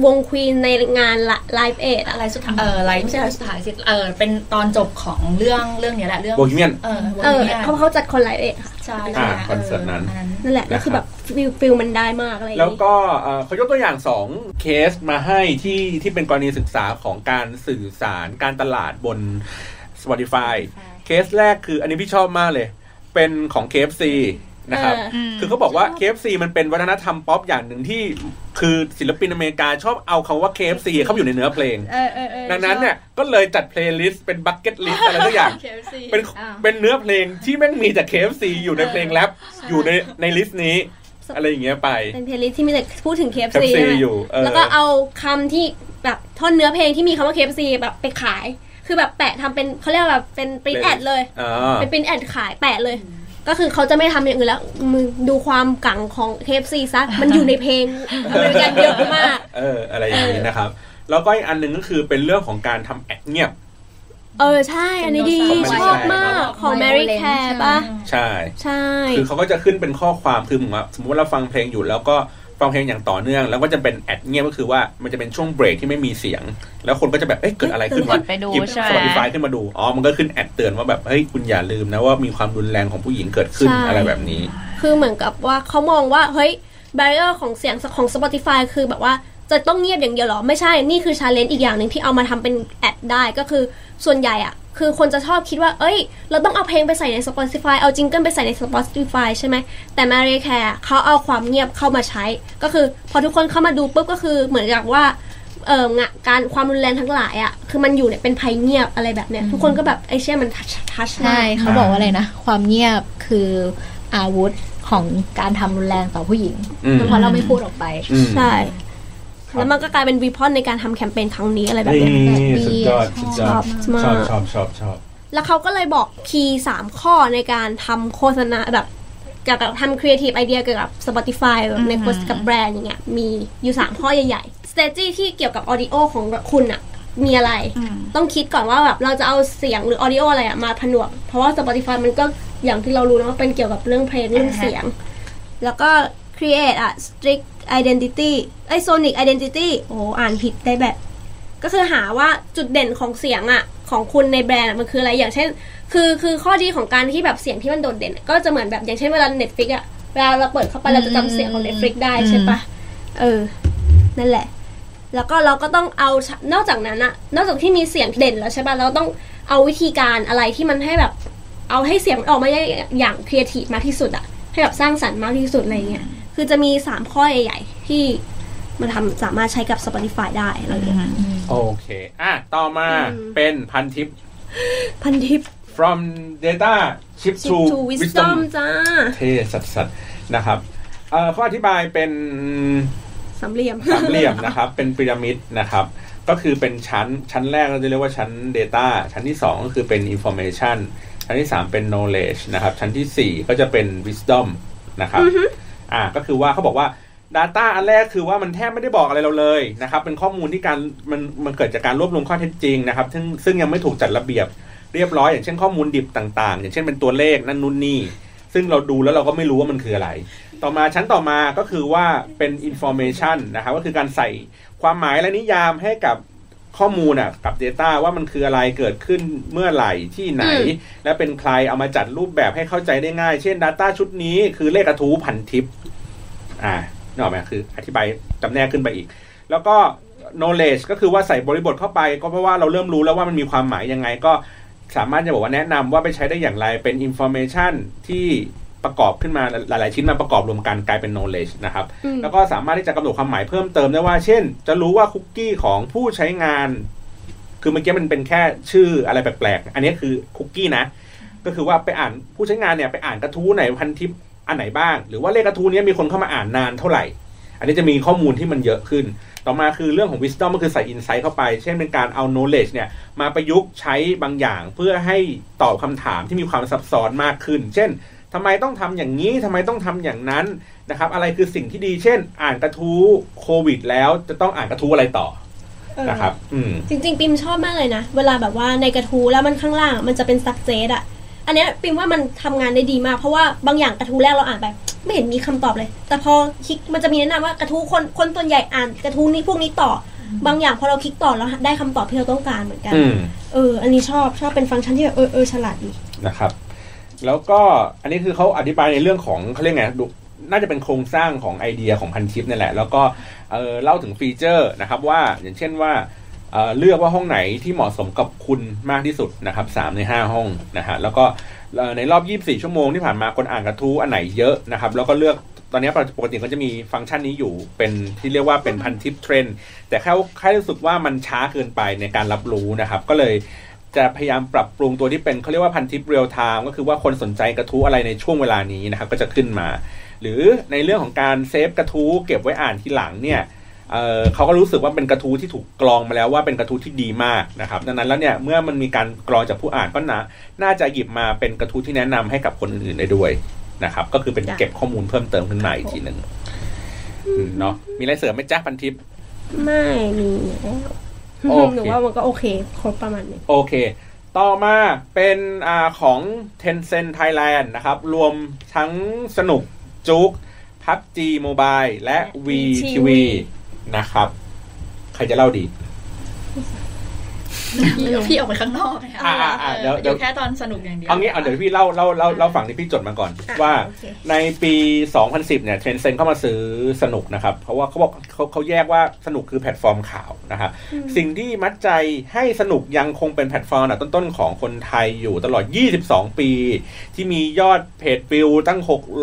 วงควีนในงาน Live Aid อะอะไรสุดท้ายเอออะไรไม่ใช่อะไรสุดท้ายสิเออเป็นตอนจบของเรื่องเรื่องเนี้ยแหละเรื่อง Bohemian เออเออ Bohemian เขาเขาจัดคน Live Aid ค่ะใช่อ่าใช่คอนเสิร์ตนั้นนั่นแหละแล้วคือแบบ feel feel มันได้มากอะไรอย่างแล้วงี้ก็เอ่อเขายกตัวอย่างสองเคสมาให้ที่ที่เป็นกรณีศึกษาของการสื่อสารการตลาดบน Spotify case แรกคืออันนี้พี่ชอบมากเลย เป็นของ KFC นะครับเออคือเขาบอกว่า KFC มันเป็นวัฒนธรรมป๊อปอย่างหนึ่งที่คือศิลปินอเมริกาชอบเอาคำว่า KFC เข้าไปอยู่ในเนื้อเพลงเออเออเออดังนั้นเนี่ยก็เลยจัดเพลย์ลิสต์เป็นบั c เก็ตลิสต์อะไรทุกอย่าง KFC เป็นเป็นเนื้อเพลงที่แม่งมีแต่ KFC อยู่ในเพลงแรปอยู่ในใน list นี้อะไรอย่างเงี้ยไป เป็นเพลย์ลิสต์ที่มีแต่พูดถึง KFC KFC ใช่ไหมอยู่เออแล้วก็เอาคำที่แบบท่อนเนื้อเพลงที่มีคำว่า KFC แบบไปขาย คือแบบแปะทำเป็นเขาเรียกว่าแบบเป็น print ad เลยอ่าเป็น print ad ขายแปะเลย ก็คือเขาจะไม่ทำอย่างอื่นแล้วมึงดูความดังของ KFC ซะมันอยู่ในเพลงอเมริกันเยอะมาก เอออะไรอย่างนี้นะครับ แล้วก็อีกอันหนึ่งก็คือเป็นเรื่องของการทำ ad เงียบเออ ใช่ อันนี้ดีของ Mary ชอบ Care มากของ Violence Mary Care ป่ะ ใช่ ใช่ คือเขาก็จะขึ้นเป็นข้อความคือเหมือนว่าสมมติว่าเราฟังเพลงอยู่แล้วก็ ฟังเพลงอย่างต่อเนื่อง แล้วก็จะเป็น ad เงียบก็คือว่ามันจะเป็นช่วงเบรกที่ไม่มีเสียง แล้วคนก็จะแบบเอ๊ะเกิดอะไรขึ้นกวะดไปดูหยิบใช่ไหม Spotify ขึ้นมาดูอ๋อมันก็ขึ้น ad เตือนว่าแบบเฮ้ยคุณอย่าลืมนะว่ามีความรุนแรงของผู้หญิงเกิดขึ้นใช่อะไรแบบนี้ คือเหมือนกับว่าเขามองว่าเฮ้ย b บ r เ e อร์ของเสียงของ Spotify คือแบบว่าจะต้องเงียบอย่างเดียวเหรอ ไม่ใช่ นี่คือ challenge อีกอย่างหนึ่งที่เอามาทำเป็น ad ได้ก็คือส่วนใหญ่อะ คือคนจะชอบคิดว่า เอ้ย เราต้องเอาเพลงไปใส่ใน Spotify เอา jingle ไปใส่ใน Spotify ใช่ไหม แต่ m a r i c a r e เขาเอาความเงียบเข้ามาใช้ ก็คือพอทุกคนเข้ามาดูปุ๊บก็คือเหมือนกับว่า เอ่องะการความรุนแรงทั้งหลายอะคือมันอยู่เนี่ยเป็นภัยเงียบอะไรแบบเนี้ย ทุกคนก็แบบไอเชี่ยมัน touch touch ใช่เขาบอกว่าอะไรนะ ความเงียบคืออาวุธของการทำรุนแรงต่อผู้หญิงอืมเพราะเราไม่พูดออกไปอืมใช่ครับ แล้วมันก็กลายเป็น weapon ในการทำแคมเปญครั้งนี้อะไรแบบนี่เนี้ยสุดยอดสุดยอดชอบชอบมากชอบชอบชอบแล้วเขาก็เลยบอก key สามข้อในการทำโฆษณาแบบเกี่ยวกับทำ creative idea เกี่ยวกับ Spotify แบบในโฆษกับแบรนด์อย่างเงี้ยมีอยู่3ข้อใหญ่ๆ strategy ที่เกี่ยวกับ audio ของคุณอะมีอะไรอืมต้องคิดก่อนว่าแบบเราจะเอาเสียงหรือ audio อะไรอะมาผนวก เพราะว่า Spotify มันก็อย่างที่เรารู้นะว่าเป็นเกี่ยวกับเรื่องเพลงเรื่องเสียง แล้วก็ create อะ strict identity ไอ sonic identity โอ้โหอ่านผิดได้แบบ ก็คือหาว่าจุดเด่นของเสียงอะของคุณในแบรนด์อะมันคืออะไรอย่างเช่น คือคือข้อดีของการที่แบบเสียงที่มันโดดเด่นอะก็จะเหมือนแบบอย่างเช่นเวลา Netflix อะเวลาเราเปิดเข้าไปเราจะจำเสียงของ Netflix ได้ใช่ปะเออ นั่นแหละ แล้วก็เราก็ต้องเอานอกจากนั้นอะนอกจากที่มีเสียงเด่นแล้วใช่ปะเราต้องเอาวิธีการอะไรที่มันให้แบบ เอาให้เสียงออกมาได้อย่างครีเอทีฟมากที่สุดอะให้แบบสร้างสรรค์มากที่สุดอะไรเงี้ย คือจะมีสามข้อใหญ่ๆที่มันทำสามารถใช้กับ Spotify ได้อะไรเงี้ยโอเค อะ ต่อมาอืมเป็นพันทิป พันทิป from data shift to to wisdom wisdom จ้า เท่สัสๆนะครับเอ่อเขาอธิบายเป็นสามเหลี่ยมสามเหลี่ยมนะครับ เป็นพีระมิดนะครับ ก็คือเป็นชั้นชั้นแรกเราจะเรียกว่าชั้น Data ชั้นที่ 2 ก็คือเป็น Information ชั้นที่ 3 เป็น Knowledge นะครับ ชั้นทีสี่4 ก็จะเป็น Wisdom นะครับ อ่าก็คือว่าเขาบอกว่า Data อันแรกคือว่ามันแทบไม่ได้บอกอะไรเราเลยนะครับเป็นข้อมูลที่การมันมันเกิดจากการรวบรวมข้อเท็จจริงนะครับซึ่งซึ่งยังไม่ถูกจัดระเบียบเรียบร้อย อย่างเช่นข้อมูลดิบต่างๆ อย่างเช่นเป็นตัวเลขนั่นนู่นนี่ ซึ่งเราดูแล้วเราก็ไม่รู้ว่ามันคืออะไร ต่อมาชั้นต่อมาก็คือว่าเป็น information นะครับก็คือการใส่ความหมายและนิยามให้กับ ข้อมูลอะกับ Data ว่ามันคืออะไรเกิดขึ้นเมื่อไหร่ที่ไหนอืมและเป็นใครเอามาจัดรูปแบบให้เข้าใจได้ง่าย เช่น Data ชุดนี้คือเลขกระทู้พันทิป อ่านึกออกไหมคือ อธิบายจำแนกขึ้นไปอีก แล้วก็ knowledge ก็คือว่าใส่บริบทเข้าไป ก็เพราะว่าเราเริ่มรู้แล้วว่ามันมีความหมายยังไงก็สามารถจะบอกว่าแนะนำว่าไปใช้ได้อย่างไรเป็น information ที่ ประกอบขึ้นมาหลาย ๆ ชิ้นมาประกอบรวมกันกลายเป็น knowledge นะครับอืมแล้วก็สามารถที่จะกำหนดความหมายเพิ่มเติมได้ว่า เช่น จะรู้ว่าคุกกี้ของผู้ใช้งาน คือเมื่อกี้มันเป็นแค่ชื่ออะไรแปลก ๆ อันนี้คือคุกกี้นะ ก็คือว่าไปอ่านผู้ใช้งานเนี่ยไปอ่านกระทู้ไหนพันทิปอันไหนบ้าง หรือว่าเลขกระทู้เนี้ยมีคนเข้ามาอ่านนานเท่าไหร่ อันนี้จะมีข้อมูลที่มันเยอะขึ้น ต่อมาคือเรื่องของ wisdom ก็คือใส่ insight เข้าไป เช่นเป็นการเอา knowledge เนี่ยมาประยุกต์ใช้บางอย่างเพื่อให้ตอบคำถามที่มีความซับซ้อนมากขึ้น เช่น ทำไมต้องทำอย่างนี้ทำไมต้องทำอย่างนั้นนะครับ อะไรคือสิ่งที่ดีเช่น อ่านกระทู้โควิด แล้วจะต้องอ่านกระทู้อะไรต่อนะครับอืมจริงๆปิมชอบมากเลยนะ เวลาแบบว่าในกระทู้แล้วมันข้างล่างอะมันจะเป็นซักเซสอะอันเนี้ยปิมว่ามันทำงานได้ดีมาก เพราะว่าบางอย่างกระทู้แรกเราอ่านไปไม่เห็นมีคำตอบเลย แต่พอคลิกมันจะมีแนะนำว่ากระทู้คนคนส่วนใหญ่อ่านกระทู้นี้พวกนี้ต่อ บางอย่างพอเราคลิกต่อแล้วได้คำตอบที่เราต้องการเหมือนกันอืมเอออันนี้ชอบชอบเป็นฟังก์ชันที่แบบเออเออฉลาดดีนะครับ แล้วก็อันนี้คือเขาอธิบายในเรื่องของเขาเรียกไงน่าจะเป็นโครงสร้างของไอเดียของพันทิปนี่แหละ แล้วก็เออเล่าถึงฟีเจอร์นะครับว่าอย่างเช่นว่าเเลือกว่าห้องไหนที่เหมาะสมกับคุณมากที่สุดนะครับสามในห้าห้องนะฮะแล้วก็เอ่อในรอบ 24 ชั่วโมงที่ผ่านมาคนอ่านกระทู้อันไหนเยอะนะครับแล้วก็เลือกตอนนี้ปกติก็จะมีฟังก์ชันนี้อยู่เป็นที่เรียกว่าเป็นพันทิปเทรนแต่แค่แค่รู้สึกว่ามันช้าเกินไปในการรับรู้นะครับ ก็เลย จะพยายามปรับปรุงตัวที่เป็นเขาเรียกว่าพันทิป real time ก็คือว่าคนสนใจกระทู้อะไรในช่วงเวลานี้นะครับก็จะขึ้นมา หรือในเรื่องของการ save กระทู้เก็บไว้อ่านทีหลังเนี่ยเเขาก็รู้สึกว่าเป็นกระทู้ที่ถูกกรองมาแล้วว่าเป็นกระทู้ที่ดีมากนะครับดังนั้นแล้วเนี่ยเมื่อมันมีการกรองจากผู้อ่านก็นะน่าจะหยิบมาเป็นกระทู้ที่แนะนำให้กับคนอื่นๆได้ด้วยนะครับก็คือเป็นเก็บข้อมูลเพิ่มเติมขึ้นมาอีกทีหนึ่งเนาะมีอะไรเสริมไหมจ๊ะพันทิปไม่มีแล้ว หนูว่ามันก็โอเค ครบประมาณหนึงโอเค ต่อมาเป็นอ่าของ Tencent Thailand นะครับ รวมทั้งสนุกจุก PUBG Mobile และ VTV นะครับ ใครจะเล่าดี พี่พี่ออกไปข้างนอกไหมคะอ่าอ่าอ่าเดี๋ยวอเดี๋ยวยู่แค่ตอนสนุกอย่างเดียวเอางี้เอาเดี๋ยวพี่เล่าเล่าเล่าเล่าฝั่งที่พี่จดมาก่อนอะว่าโอเคในปี 2010 เนี่ย Tencent เข้ามาซื้อสนุกนะครับ เพราะว่าเขาบอกเขาเขาแยกว่าสนุกคือแพลตฟอร์มข่าวนะครับสิ่งที่มัดใจให้สนุกยังคงเป็นแพลตฟอร์มอันดับต้นๆของคนไทยอยู่ตลอด 22 ปี ที่มียอด page view ตั้ง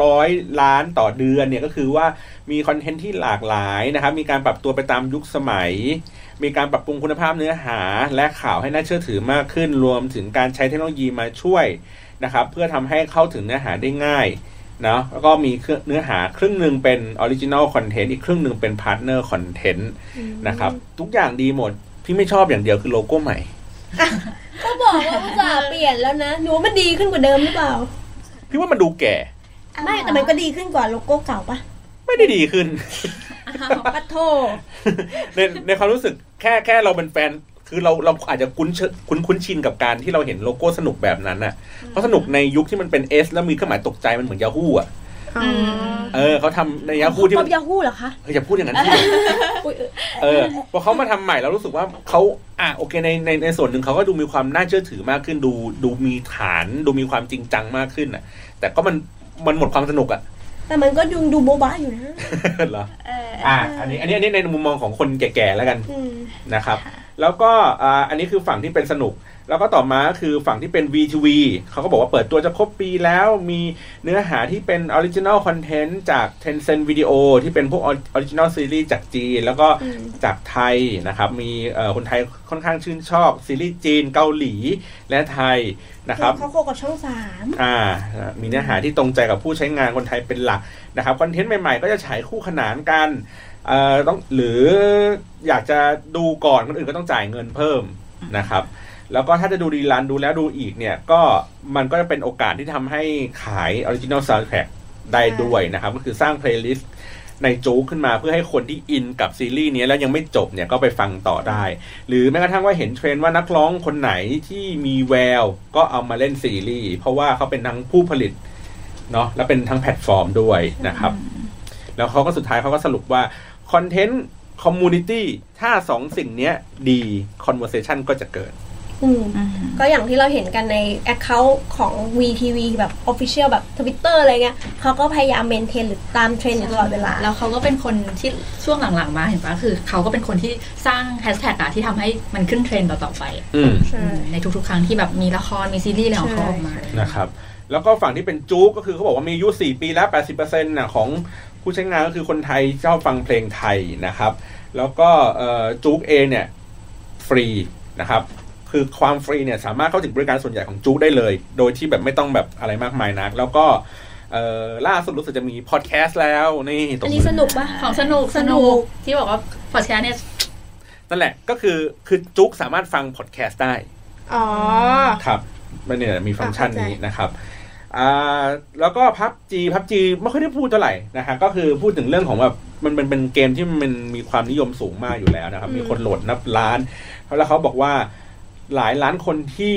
600 ล้านต่อเดือนเนี่ยก็คือว่ามีคอนเทนต์ที่หลากหลายนะครับมีการปรับตัวไปตามยุคสมัย มีการปรับปรุงคุณภาพเนื้อหาและข่าวให้น่าเชื่อถือมากขึ้น รวมถึงการใช้เทคโนโลยีมาช่วยนะครับ เพื่อทำให้เข้าถึงเนื้อหาได้ง่ายเนาะแล้วก็มีเครื่องเนื้อหาครึ่งหนึ่งเป็นออริจิน l ลคอนเทนต์อีกครึ่งหนึ่งเป็น partner content นะครับ ทุกอย่างดีหมด พี่ไม่ชอบอย่างเดียวคือโลโก้ใหม่ก็บอกว่าอุตส่าห์เปลี่ยนแล้วนะ หนูว่ามันดีขึ้นกว่าเดิมหรือเปล่า พี่ว่ามันดูแก่ ไม่แต่มันก็ดีขึ้นกว่าโลโก้เก่าปะไม่ได้ดีขึ้น ปัดโทในในความรู้สึกแค่แค่เราเป็นแฟน คือเราเราอาจจะคุ้นเชคุ้นคุ้นชินกับการที่เราเห็นโลโก้สนุกแบบนั้นน่ะเพราะสนุกในยุคที่มันเป็น S แล้วมีเครื่องหมายตกใจมันเหมือนยาฮูอะเออเขาทำในยาฮูที่ป๊มัอนปยาฮูเหรอคะเฮ้ยอย่าพูดอย่างนั้นสิอุ๊ยเออเออพอเขามาทำใหม่เรารู้สึกว่าเขาอะโอเคในในในส่วนหนึ่งเขาก็ดูมีความน่าเชื่อถือมากขึ้นดูดูมีฐาน ดูมีความจริงจังมากขึ้นอะ แต่ก็มันมันหมดความสนุกอะ แต่มันก็ดูดูโบบะอยู่นะเหรออะอันนี้อันนี้อันนี้ในมุมมองของคนแก่ๆแล้วกันอืมนะครับ แล้วก็อ่าอันนี้คือฝั่งที่เป็นสนุก แล้วก็ต่อมาคือฝั่งที่เป็น VTV เขาก็บอกว่าเปิดตัวจะครบปีแล้ว มีเนื้อหาที่เป็น Original Content จาก Tencent Video ที่เป็นพวก Original Series จากจีน แล้วก็อืมจากไทยนะครับ มีเอ่อคนไทยค่อนข้างชื่นชอบซีรีส์จีนเกาหลีและไทยนะครับเขา co กับช่องสามอ่า มีเนื้อหาที่ตรงใจกับผู้ใช้งานคนไทยเป็นหลักนะครับคอนเทนต์ใหม่ๆ ก็จะฉายคู่ขนานกัน เอ่อต้องหรืออยากจะดูก่อนคนอื่นก็ต้องจ่ายเงินเพิ่มนะครับ แล้วก็ถ้าจะดู rerun ดูแล้วดูอีกเนี่ย ก็มันก็จะเป็นโอกาสที่ทำให้ขายออริจิน l ลซาวด์แทร็กได้ด้วยนะครับ ก็คือสร้างเพลย์ลิสต์ใน JOOX ขึ้นมาเพื่อให้คนที่อินกับซีรีส์นี้แล้วยังไม่จบเนี่ยก็ไปฟังต่อได้ หรือแม้กระทั่งว่าเห็นเทรนด์ว่านักร้องคนไหนที่มีแวว ก็เอามาเล่นซีรีส์เพราะว่าเขาเป็นทั้งผู้ผลิตเนาะและเป็นทั้งแพลตฟอร์มด้วยนะครับ แล้วเขาก็สุดท้ายเขาก็สรุปว่า content community ถ้าสองสิ่งเนี้ยดี conversation ก็จะเกิดอืมก็อย่างที่เราเห็นกันใน Account ของ WeTV แบบ Official แบบ Twitter อะไรเงี้ยเขาก็พยายาม maintain หรือตามเทรนด์อยู่ตลอดเวลา แล้วเขาก็เป็นคนที่ช่วงหลังๆมาเห็นปะคือเขาก็เป็นคนที่สร้างแฮชแท็กอะที่ทำให้มันขึ้นเทรนด์ต่อๆไปอืมใช่ในทุกๆ ครั้งที่แบบมีละคร มีซีรีส์อะไรของเขาออกมานะครับแล้วก็ฝั่งที่เป็นจู๊กก็คือเขาบอกว่ามีอายุ4ปีแล้ว 80%นะของ ผู้ใช้งานก็คือคนไทยชอบฟังเพลงไทยนะครับ แล้วก็เอ่อจู๊กเองเนี่ยฟรีนะครับคือความฟรีเนี่ยสามารถเข้าถึงบริการส่วนใหญ่ของจู๊กได้เลย โดยที่แบบไม่ต้องแบบอะไรมากมายนัก แล้วก็เอ่อล่าสุดรู้สึกจะมีพอดแคสต์แล้วนี่ตรอันงนี้สนุกปะของสนุกสนุกที่บอกว่าพอดแคสต์เนี่ยนั่นแหละก็คือคือจุ๊กสามารถฟังพอดแคสต์ได้ อ๋อ ครับมันเนี่ยมีฟังก์ชันนี้เข้าใจนะครับ อ่าแล้วก็พับจีพับจีไม่ค่อยได้พูดเท่าไหร่นะฮะก็คือพูดถึงเรื่องของแบบมันเป็นเป็นเกมที่มันมีความนิยมสูงมากอยู่แล้วนะครับ มีคนโหลดนับล้าน แล้วเขาบอกว่าหลายล้านคนที่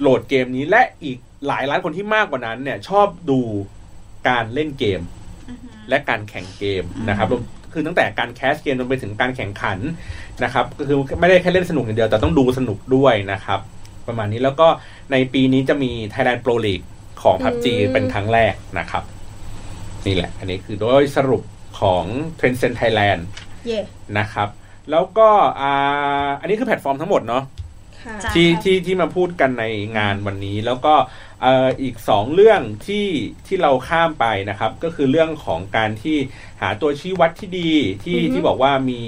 โหลดเกมนี้และอีกหลายล้านคนที่มากกว่านั้น เนี่ย ชอบดูการเล่นเกม และการแข่งเกมนะครับรวมคือตั้งแต่การแคสเกมจนไปถึงการแข่งขันนะครับ ก็คือไม่ได้แค่เล่นสนุกอย่างเดียวแต่ต้องดูสนุกด้วยนะครับ ประมาณนี้แล้วก็ในปีนี้จะมี Thailand Pro League ของ PUBG อืมเป็นครั้งแรกนะครับ นี่แหละ อันนี้คือโดยสรุปของ Tencent Thailand เย่นะครับ แล้วก็อ่าอันนี้คือแพลตฟอร์มทั้งหมดเนาะค่ะจ้ะที่ที่ที่มาพูดกันในงานวันนี้ แล้วก็เอ่ออีกสองเรื่องที่ที่เราข้ามไปนะครับ ก็คือเรื่องของการที่หาตัวชี้วัดที่ดีที่อือฮึที่บอกว่ามี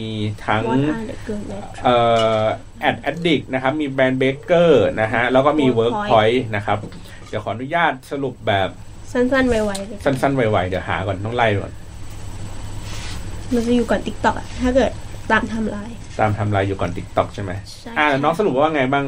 ทั้ง What are the good metrics เอ่อ Ad Addict นะครับ มี Brand Baker นะฮะแล้วก็มี Workpoint Workpoint นะครับ เดี๋ยวขออนุญาตสรุปแบบสั้นๆไวๆเลยสั้นๆไวๆเดี๋ยวหาก่อนต้องไล่ก่อน มันจะอยู่ก่อน TikTok อะถ้าเกิดตามไทำลาย ตามไทำลายอยู่ก่อน TikTok ใช่ไหมใช่อ่าน้องสรุปว่าไงบ้าง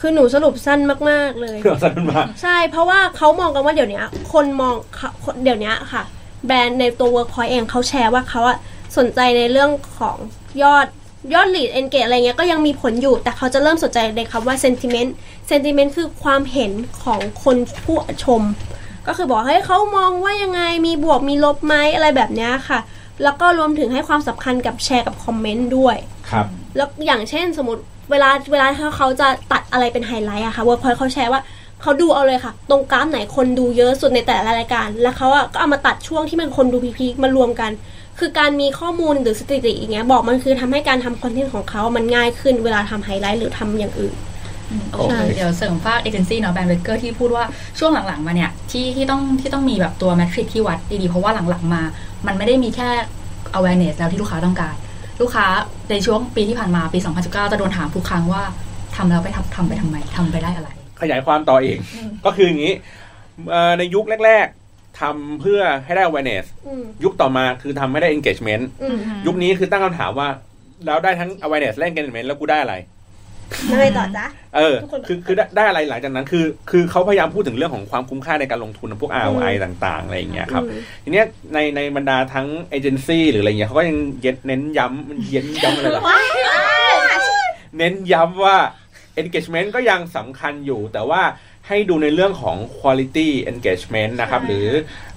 คือหนูสรุปสั้นมาก ๆ เลยเพื่อสั้นมากใช่ เพราะว่าเขามองกันว่าเดี๋ยวนี้คนมองเขาคนเดี๋ยวนี้ค่ะ แบรนด์ในตัว Workpoint เองเขาแชร์ว่าเขาอะสนใจในเรื่องของยอด ยอด lead engage อะไรเงี้ยก็ยังมีผลอยู่ แต่เขาจะเริ่มสนใจในคำว่า sentiment sentiment คือความเห็นของคนผู้ชม ก็คือบอกให้ยเขามองว่ายังไงมีบวกมีลบไหมอะไรแบบเนี้ยค่ะ แล้วก็รวมถึงให้ความสำคัญกับแชร์กับคอมเมนต์ด้วย ครับ แล้วอย่างเช่นสมมติเวลาเวลาถ้าเขาจะตัดอะไรเป็นไฮไลท์อะค่ะเวิร์กพอยเขาแชร์ว่าเขาดูเอาเลยค่ะ ตรงกราฟไหนคนดูเยอะสุดในแต่ละรายการ แล้วเขาอะก็เอามาตัดช่วงที่มันคนดูพีคๆมารวมกัน คือการมีข้อมูลหรือสถิติอย่างเงี้ยบอกมันคือทำให้การทำคอนเทนต์ของเขา มันง่ายขึ้นเวลาทำไฮไลท์หรือทำอย่างอื่นโอเคเดี๋ยวเสริมฝากเอเจนซี่เนาะ Brand Baker ที่พูดว่าช่วงหลังๆมาเนี่ยที่ที่ต้องที่ต้องมีแบบตัว metric ที่วัดดีๆ เพราะว่าหลังๆมา มันไม่ได้มีแค่ awareness แล้วที่ลูกค้าต้องการ ลูกค้าในช่วงปีที่ผ่านมาปี 2019 จะโดนถามทุกครั้งว่าทำแล้วไปทำทำไปทำไมทำไปได้อะไร ขยายความต่อเองก็คืออย่างนี้เอ่อในยุคแรกๆ ทำเพื่อให้ได้ awareness อืมยุคต่อมาคือทำให้ได้ engagement อืมยุคนี้คือตั้งคำถามว่า แล้วได้ทั้ง awareness และ engagement แล้วกูได้อะไรแล้วไงต่อจ๊ะเออทุกคนคือคือได้ได้อะไรหลังจากนั้นคือ คือเขาพยายามพูดถึงเรื่องของความคุ้มค่าในการลงทุนพวก ROI ต่างๆ อะไรอย่างเงี้ยครับอืมทีเนี้ยในในบรรดาทั้งเอเจนซี่หรืออะไรเงี้ยเขาก็ยังเย็นเน้นย้ำมันเย็นย้ำอะไรหรอเน้นย้ำว่า engagement ก็ยังสำคัญอยู่แต่ว่า ให้ดูในเรื่องของ quality engagement นะครับ หรือ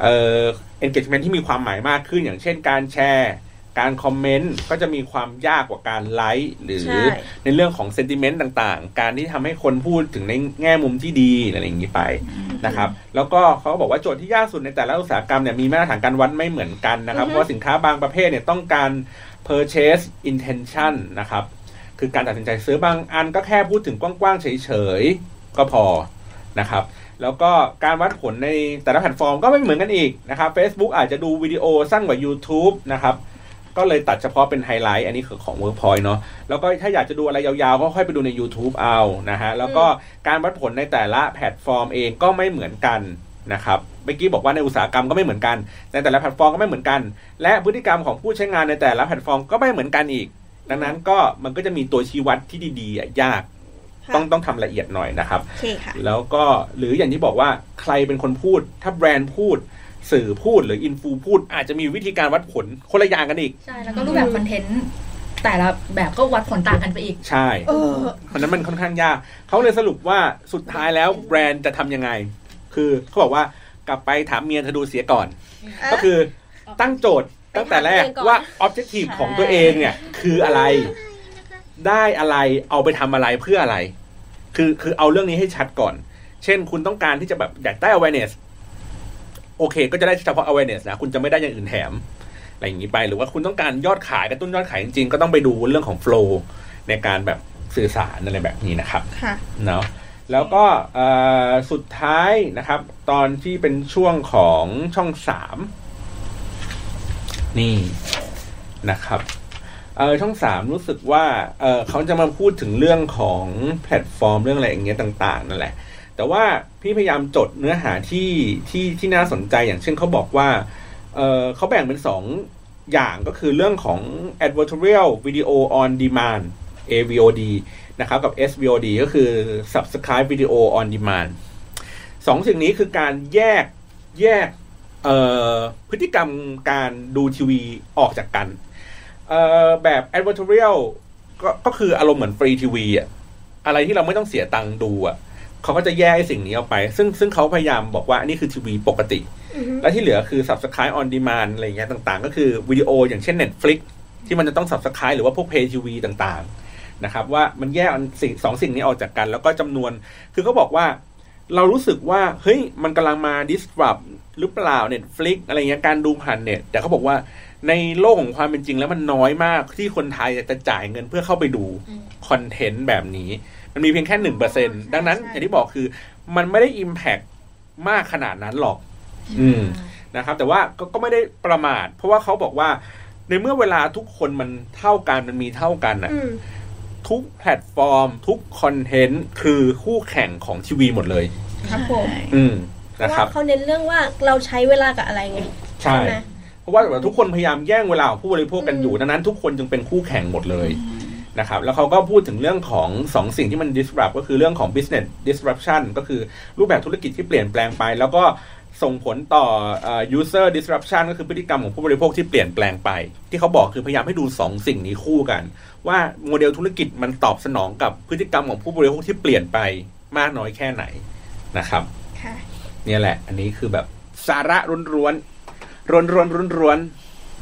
เอ่อ engagement ที่มีความหมายมากขึ้น อย่างเช่นการแชร์การคอมเมนต์ก็จะมีความยากกว่าการไลค์หรือใช่ในเรื่องของ sentiment ต่างๆ การที่ทำให้คนพูดถึงในแง่มุมที่ดีอะไรอย่างนี้ไปนะครับ แล้วก็เขาก็บอกว่าโจทย์ที่ยากสุดในแต่ละอุตสาหกรรมเนี่ยมีมาตรฐานการวัดไม่เหมือนกันนะครับ เพราะว่าสินค้าบางประเภทเนี่ยต้องการ purchase intention นะครับ คือการตัดสินใจซื้อบางอันก็แค่พูดถึงกว้างๆเฉยๆก็พอ นะครับ แล้วก็การวัดผลในแต่ละแพลตฟอร์มก็ไม่เหมือนกันอีกนะครับ Facebook อาจจะดูวิดีโอสั้นกว่า YouTube นะครับก็เลยตัดเฉพาะเป็นไฮไลท์อันนี้คือของ Workpoint เนาะแล้วก็ถ้าอยากจะดูอะไรยาวๆ ก็ค่อยไปดูใน YouTube เอานะฮะแล้วก็การวัดผลในแต่ละแพลตฟอร์มเองก็ไม่เหมือนกันนะครับเมื่อกี้บอกว่าในอุตสาหกรรมก็ไม่เหมือนกัน ในแต่ละแพลตฟอร์มก็ไม่เหมือนกัน และพฤติกรรมของผู้ใช้งานในแต่ละแพลตฟอร์มก็ไม่เหมือนกันอีก ดังนั้นก็มันก็จะมีตัวชี้วัดที่ดีๆอะยาก ต้องต้องทำละเอียดหน่อยนะครับโอเคค่ะแล้วก็หรืออย่างที่บอกว่าใครเป็นคนพูด ถ้าแบรนด์พูดสื่อพูดหรืออินฟูพูด อาจจะมีวิธีการวัดผลคนละอย่างกันอีก ใช่ แล้วก็รูปแบบคอนเทนต์แต่ละแบบก็วัดผลต่างกันไปอีก ใช่เออเพราะฉะนั้นมันค่อนข้างยากเขาเลยสรุปว่าสุดท้ายแล้วแบรนด์จะทำยังไง คือเขาบอกว่ากลับไปถามเมียเธอดูเสียก่อน ก็คือตั้งโจทย์ตั้งแต่แรกไปถามตัวเองก่อนว่า objective ของตัวเองเนี่ยคืออะไร ได้อะไรเอาไปทำอะไรเพื่ออะไร คือคือเอาเรื่องนี้ให้ชัดก่อน เช่น คุณต้องการที่จะแบบอยากได้ awareness โอเค ก็จะได้เฉพาะ awareness นะ คุณจะไม่ได้อย่างอื่นแถม อะไรอย่างนี้ไป หรือว่าคุณต้องการยอดขายกระตุ้นยอดขายจริงๆ ก็ต้องไปดูเรื่องของ flow ในการแบบสื่อสารอะไรแบบนี้นะครับค่ะเนาะแล้วก็เอ่อสุดท้ายนะครับ ตอนที่เป็นช่วงของช่องสามนี่นะครับ เออช่องสามรู้สึกว่าเออเขาจะมาพูดถึงเรื่องของแพลตฟอร์มเรื่องอะไรอย่างเงี้ยต่าง ๆ นั่นแหละ แต่ว่าพี่พยายามจดเนื้อหาที่ที่ที่น่าสนใจอย่างเช่นเขาบอกว่าเออเขาแบ่งเป็นสองอย่างก็คือเรื่องของ advertorial video on demand AVOD นะครับกับ SVOD ก็คือ Subscribe Video on Demand สองสิ่งนี้คือการแยกแยกพฤติกรรมการดูทีวีออกจากกัน เอ่อแบบ Advertorial ก็ก็คืออารมณ์เหมือนฟรีทีวีอะอะไรที่เราไม่ต้องเสียตังค์ดูอะเขาก็จะแยกไอ้สิ่งนี้ออกไป ซึ่งซึ่งเขาพยายามบอกว่าอันนี้คือทีวีปกติ และที่เหลือคือ Subscribe on Demand อะไรอย่างเงี้ยต่างๆ ก็คือวิดีโออย่างเช่น Netflix ที่มันจะต้อง Subscribe หรือว่าพวก Pay TV ต่างๆนะครับว่ามันแยกอันสิ่งสองสิ่งนี้ออกจากกัน แล้วก็จำนวนคือเขาบอกว่าเรารู้สึกว่าเฮ้ยมันกำลังมา disrupt หรือเปล่า Netflix อะไรเงี้ยการดูผ่านเน็ตแต่เขาบอกว่า ในโลกของความเป็นจริงแล้วมันน้อยมากที่คนไทยจะจ่ายเงินเพื่อเข้าไปดูคอนเทนต์แบบนี้ มันมีเพียงแค่หนึ่งเปอร์เซ็นดังนั้นอย่างที่บอกคือมันไม่ได้ Impact มากขนาดนั้นหรอก อืมนะครับ แต่ว่าก็ก็ไม่ได้ประมาท เพราะว่าเขาบอกว่า ในเมื่อเวลาทุกคนมันเท่ากันมันมีเท่ากันอะอืมทุกแพลตฟอร์ม ทุกคอนเทนต์คือคู่แข่งของทีวีหมดเลย ครับผมอืมเพราะนะคว่ารับเขาเน้นเรื่องว่าเราใช้เวลากับอะไรไงใช่ไหม เพราะว่าแบบทุกคนพยายามแย่งเวลาของผู้บริโภคกันอยู่ดังนั้น ทุกคนจึงเป็นคู่แข่งหมดเลยนะครับแล้วเขาก็พูดถึงเรื่องของสองสิ่งที่มัน disrupt ก็คือเรื่องของ business disruption ก็คือรูปแบบธุรกิจที่เปลี่ยนแปลงไป แล้วก็ส่งผลต่อเอ่อ user disruption ก็คือพฤติกรรมของผู้บริโภคที่เปลี่ยนแปลงไป ที่เขาบอกคือพยายามให้ดูสองสิ่งนี้คู่กัน ว่าโมเดลธุรกิจมันตอบสนองกับพฤติกรรมของผู้บริโภคที่เปลี่ยนไปมากน้อยแค่ไหนนะครับค่ะเนี่ยแหละ อันนี้คือแบบสาระร้วนร้วน ร้วนร้วนร้วนร้วน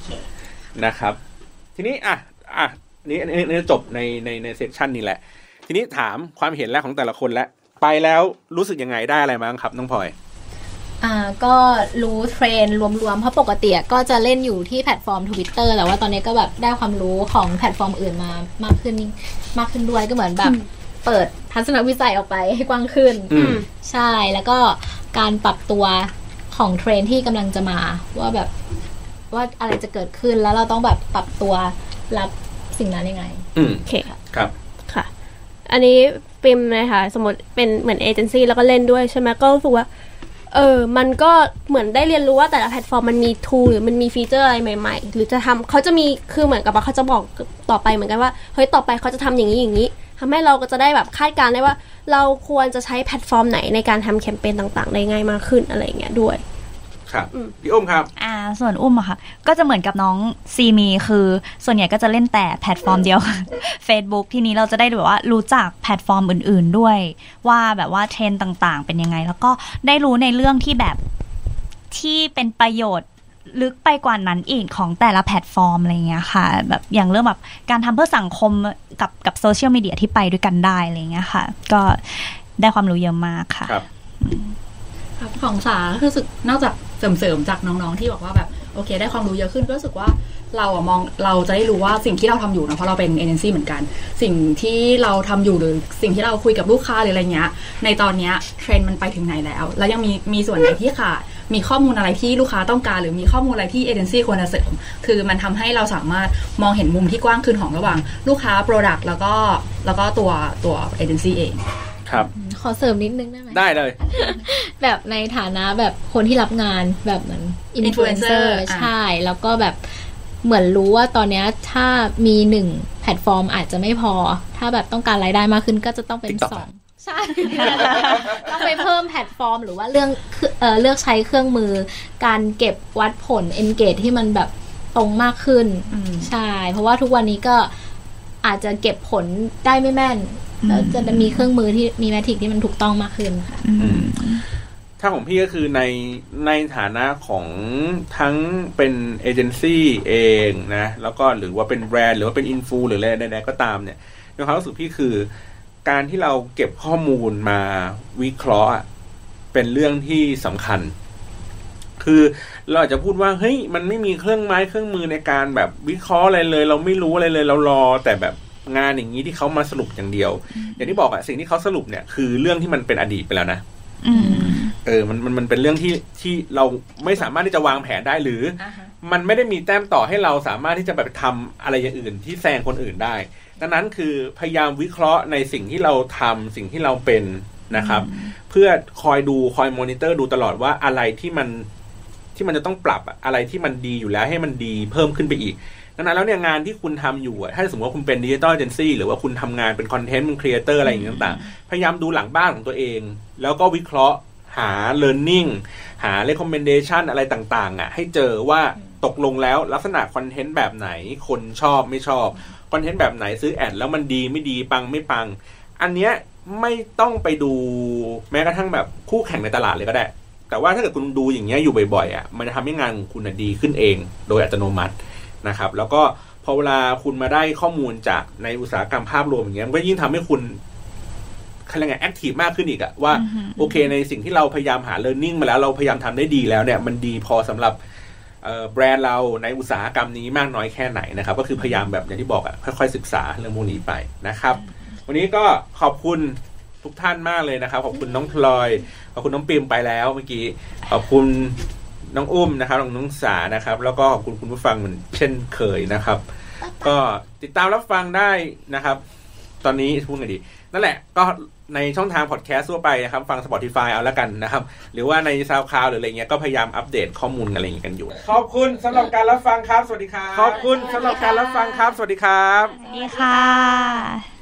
ๆนะครับ ทีนี้อะอะนี่อันนี้อันนี้จบในในในเซสชันนี้แหละ ทีนี้ถามความเห็นแรกของแต่ละคนแล้วไปแล้วรู้สึกยังไงได้อะไรบ้างครับน้องพลอยอ่าก็รู้เทรนด์รวมๆ เพราะปกติอะก็จะเล่นอยู่ที่แพลตฟอร์ม Twitter แต่ว่าตอนนี้ก็แบบได้ความรู้ของแพลตฟอร์มอื่นมามากขึ้นมากขึ้นด้วยก็เหมือนแบบเปิดทัศนวิสัยออกไปให้กว้างขึ้นอืมใช่แล้วก็การปรับตัว ของเทรนด์ที่กำลังจะมาว่าแบบว่าอะไรจะเกิดขึ้นแล้วเราต้องแบบปรับตัวรับสิ่งนั้นยังไงอืมโอเคครับค่ะ อันนี้ปิมนะคะสมมติเป็นเหมือนเอเจนซี่แล้วก็เล่นด้วยใช่ไหมก็รู้สึกว่าเออ มันก็เหมือนได้เรียนรู้ว่าแต่ละแพลตฟอร์มมันมี tool หรือมันมีฟีเจอร์อะไรใหม่ๆ หรือจะทำเขาจะมีคือเหมือนกับว่าเขาจะบอกต่อไปเหมือนกันว่าเฮ้ยต่อไปเขาจะทำอย่างนี้อย่างนี้ ทำให้เราก็จะได้แบบคาดการณ์ได้ว่า เราควรจะใช้แพลตฟอร์มไหนในการทำแคมเปญต่างๆ ได้ง่ายมากขึ้นอะไรอย่างเงี้ยด้วยครับอืมพี่อ้มครับ อ่า ส่วนอุ้มอะค่ะ ก็จะเหมือนกับน้องซีมี คือส่วนใหญ่ก็จะเล่นแต่แพลตฟอร์มเดียว Facebook ทีนี้เราจะได้แบบว่ารู้จักแพลตฟอร์มอื่น ๆด้วย ว่าแบบว่าเทรนด์ต่างๆ เป็นยังไง แล้วก็ได้รู้ในเรื่องที่แบบที่เป็นประโยชน์ ลึกไปกว่านั้นอีกของแต่ละแพลตฟอร์มอะไรเงี้ยค่ะ แบบอย่างเรื่องแบบการทำเพื่อสังคมกับกับโซเชียลมีเดียที่ไปด้วยกันได้อะไรเงี้ยค่ะ ก็ได้ความรู้เยอะมากค่ะครับครับของสาคือรู้สึกนอกจากเสริมๆจากน้องๆที่บอกว่าแบบโอเค ได้ความรู้เยอะขึ้นก็รู้สึกว่าเราอะมองเราจะได้รู้ว่าสิ่งที่เราทำอยู่นะเพราะเราเป็นเอเจนซี่เหมือนกัน สิ่งที่เราทำอยู่หรือสิ่งที่เราคุยกับลูกค้าหรืออะไรเงี้ยในตอนเนี้ยเทรนด์มันไปถึงไหนแล้ว แล้วยังมีมีส่วนไหนที่ขาด มีข้อมูลอะไรที่ลูกค้าต้องการ หรือมีข้อมูลอะไรที่เอเจนซี่ควรจะเสริม คือมันทำให้เราสามารถมองเห็นมุมที่กว้างขึ้นของระหว่าง ลูกค้า Product แล้วก็แล้วก็ตัวตัวเอเจนซี่เองครับขอเสริมนิดนึงได้ไหมได้เลย แบบในฐานะแบบคนที่รับงานแบบเหมือนอินฟลูเอนเซอ Influencer ร์อะใช่ แล้วก็แบบเหมือนรู้ว่าตอนเนี้ยถ้ามีหนึ่งแพลตฟอร์มอาจจะไม่พอ ถ้าแบบต้องการรายได้มากขึ้นก็จะต้องเป็น TikTok สอง ใช่ ต้องไปเพิ่มแพลตฟอร์ม หรือว่าเรื่องเอ่อเลือกใช้เครื่องมือ การเก็บวัดผล engage ที่มันแบบตรงมากขึ้น ใช่ เพราะว่าทุกวันนี้ก็อาจจะเก็บผลได้ไม่แม่น แล้วจะมีเครื่องมือที่มีแมทริกที่มันถูกต้องมากขึ้นค่ะอืมถ้าของพี่ก็คือในในฐานะของทั้งเป็นเอเจนซี่เองนะ แล้วก็หรือว่าเป็นแบรนด์หรือว่าเป็นอินฟูหรืออะไรใดๆก็ตามเนี่ยในความรู้สึกพี่คือ การที่เราเก็บข้อมูลมาวิเคราะห์เป็นเรื่องที่สำคัญ คือเราอาจจะพูดว่าเฮ้ยมันไม่มีเครื่องไม้เครื่องมือในการแบบวิเคราะห์อะไรเลย เราไม่รู้อะไรเลย เรารอแต่แบบงานอย่างนี้ที่เขามาสรุปอย่างเดียว อย่างที่บอกอะสิ่งที่เขาสรุปเนี่ยคือเรื่องที่มันเป็นอดีตไปแล้วนะ เออมันมันมันเป็นเรื่องที่ที่เราไม่สามารถที่จะวางแผนได้หรืออมันไม่ได้มีแต้มต่อให้เราสามารถที่จะแบบทำอะไรอย่างอื่นที่แซงคนอื่นได้ ดังนั้นคือพยายามวิเคราะห์ในสิ่งที่เราทำสิ่งที่เราเป็นนะครับ เพื่อคอยดูคอยมอนิเตอร์ดูตลอดว่าอะไรที่มันที่มันจะต้องปรับอะอะไรที่มันดีอยู่แล้วให้มันดีเพิ่มขึ้นไปอีกดังนั้นแล้วเนี่ยงานที่คุณทำอยู่อะถ้าสมมติว่าคุณเป็น digital agency หรือว่าคุณทำงานเป็นคอนเทนต์เป็นครีเอเตอร์อะไรอย่างเงี้ยต่างๆ พยายามดูหลังบ้านของตัวเอง แล้วก็วิเคราะห์ หา learning หา recommendation อะไรต่างๆ อะ ให้เจอว่าตกลงแล้วลักษณะคอนเทนต์แบบไหนคนชอบไม่ชอบคอนเทนต์แบบไหนซื้อ ad แล้วมันดีไม่ดีปังไม่ปัง อันเนี้ยไม่ต้องไปดูแม้กระทั่งแบบคู่แข่งในตลาดเลยก็ได้ แต่ว่าถ้าเกิดคุณดูอย่างเงี้ยอยู่บ่อยๆอะมันจะทำให้งานของคุณดีขึ้นเอง โดยอัตโนมัตินะครับ แล้วก็พอเวลาคุณมาได้ข้อมูลจากในอุตสาหกรรมภาพรวมอย่างเงี้ยมันก็ยิ่งทำให้คุณ เขาเรียกไงแอคทีฟมากขึ้นอีกอะว่าโอเคในสิ่งที่เราพยายามหา learning มาแล้วเราพยายามทำได้ดีแล้วเนี่ยมันดีพอสำหรับเอ่อแบรนด์เราในอุตสาหกรรมนี้มากน้อยแค่ไหนนะครับ ก็คือพยายามแบบอย่างที่บอกอะค่อยๆศึกษาเรื่องพวกนี้ไปนะครับ วันนี้ก็ขอบคุณทุกท่านมากเลยนะครับ ขอบคุณน้องพลอย ขอบคุณน้องปิมไปแล้วเมื่อกี้ ขอบคุณน้องอุ้มนะครับ น้องน้องสานะครับ แล้วก็ขอบคุณคุณผู้ฟังเหมือนเช่นเคยนะครับ ก็ติดตามรับฟังได้นะครับ ตอนนี้พูดไงดี นั่นแหละ ก็ ในช่องทางพอดแคสต์ทั่วไปนะครับ ฟัง Spotify เอาแล้วกันนะครับ หรือว่าในซาวคลาวหรืออะไรเงี้ยก็พยายามอัปเดตข้อมูลอะไรอย่างเงี้ยกันอยู่ ขอบคุณสำหรับการรับฟังครับ สวัสดีครับ ขอบคุณสำหรับการรับฟังครับ สวัสดีครับ สวัสดีค่ะ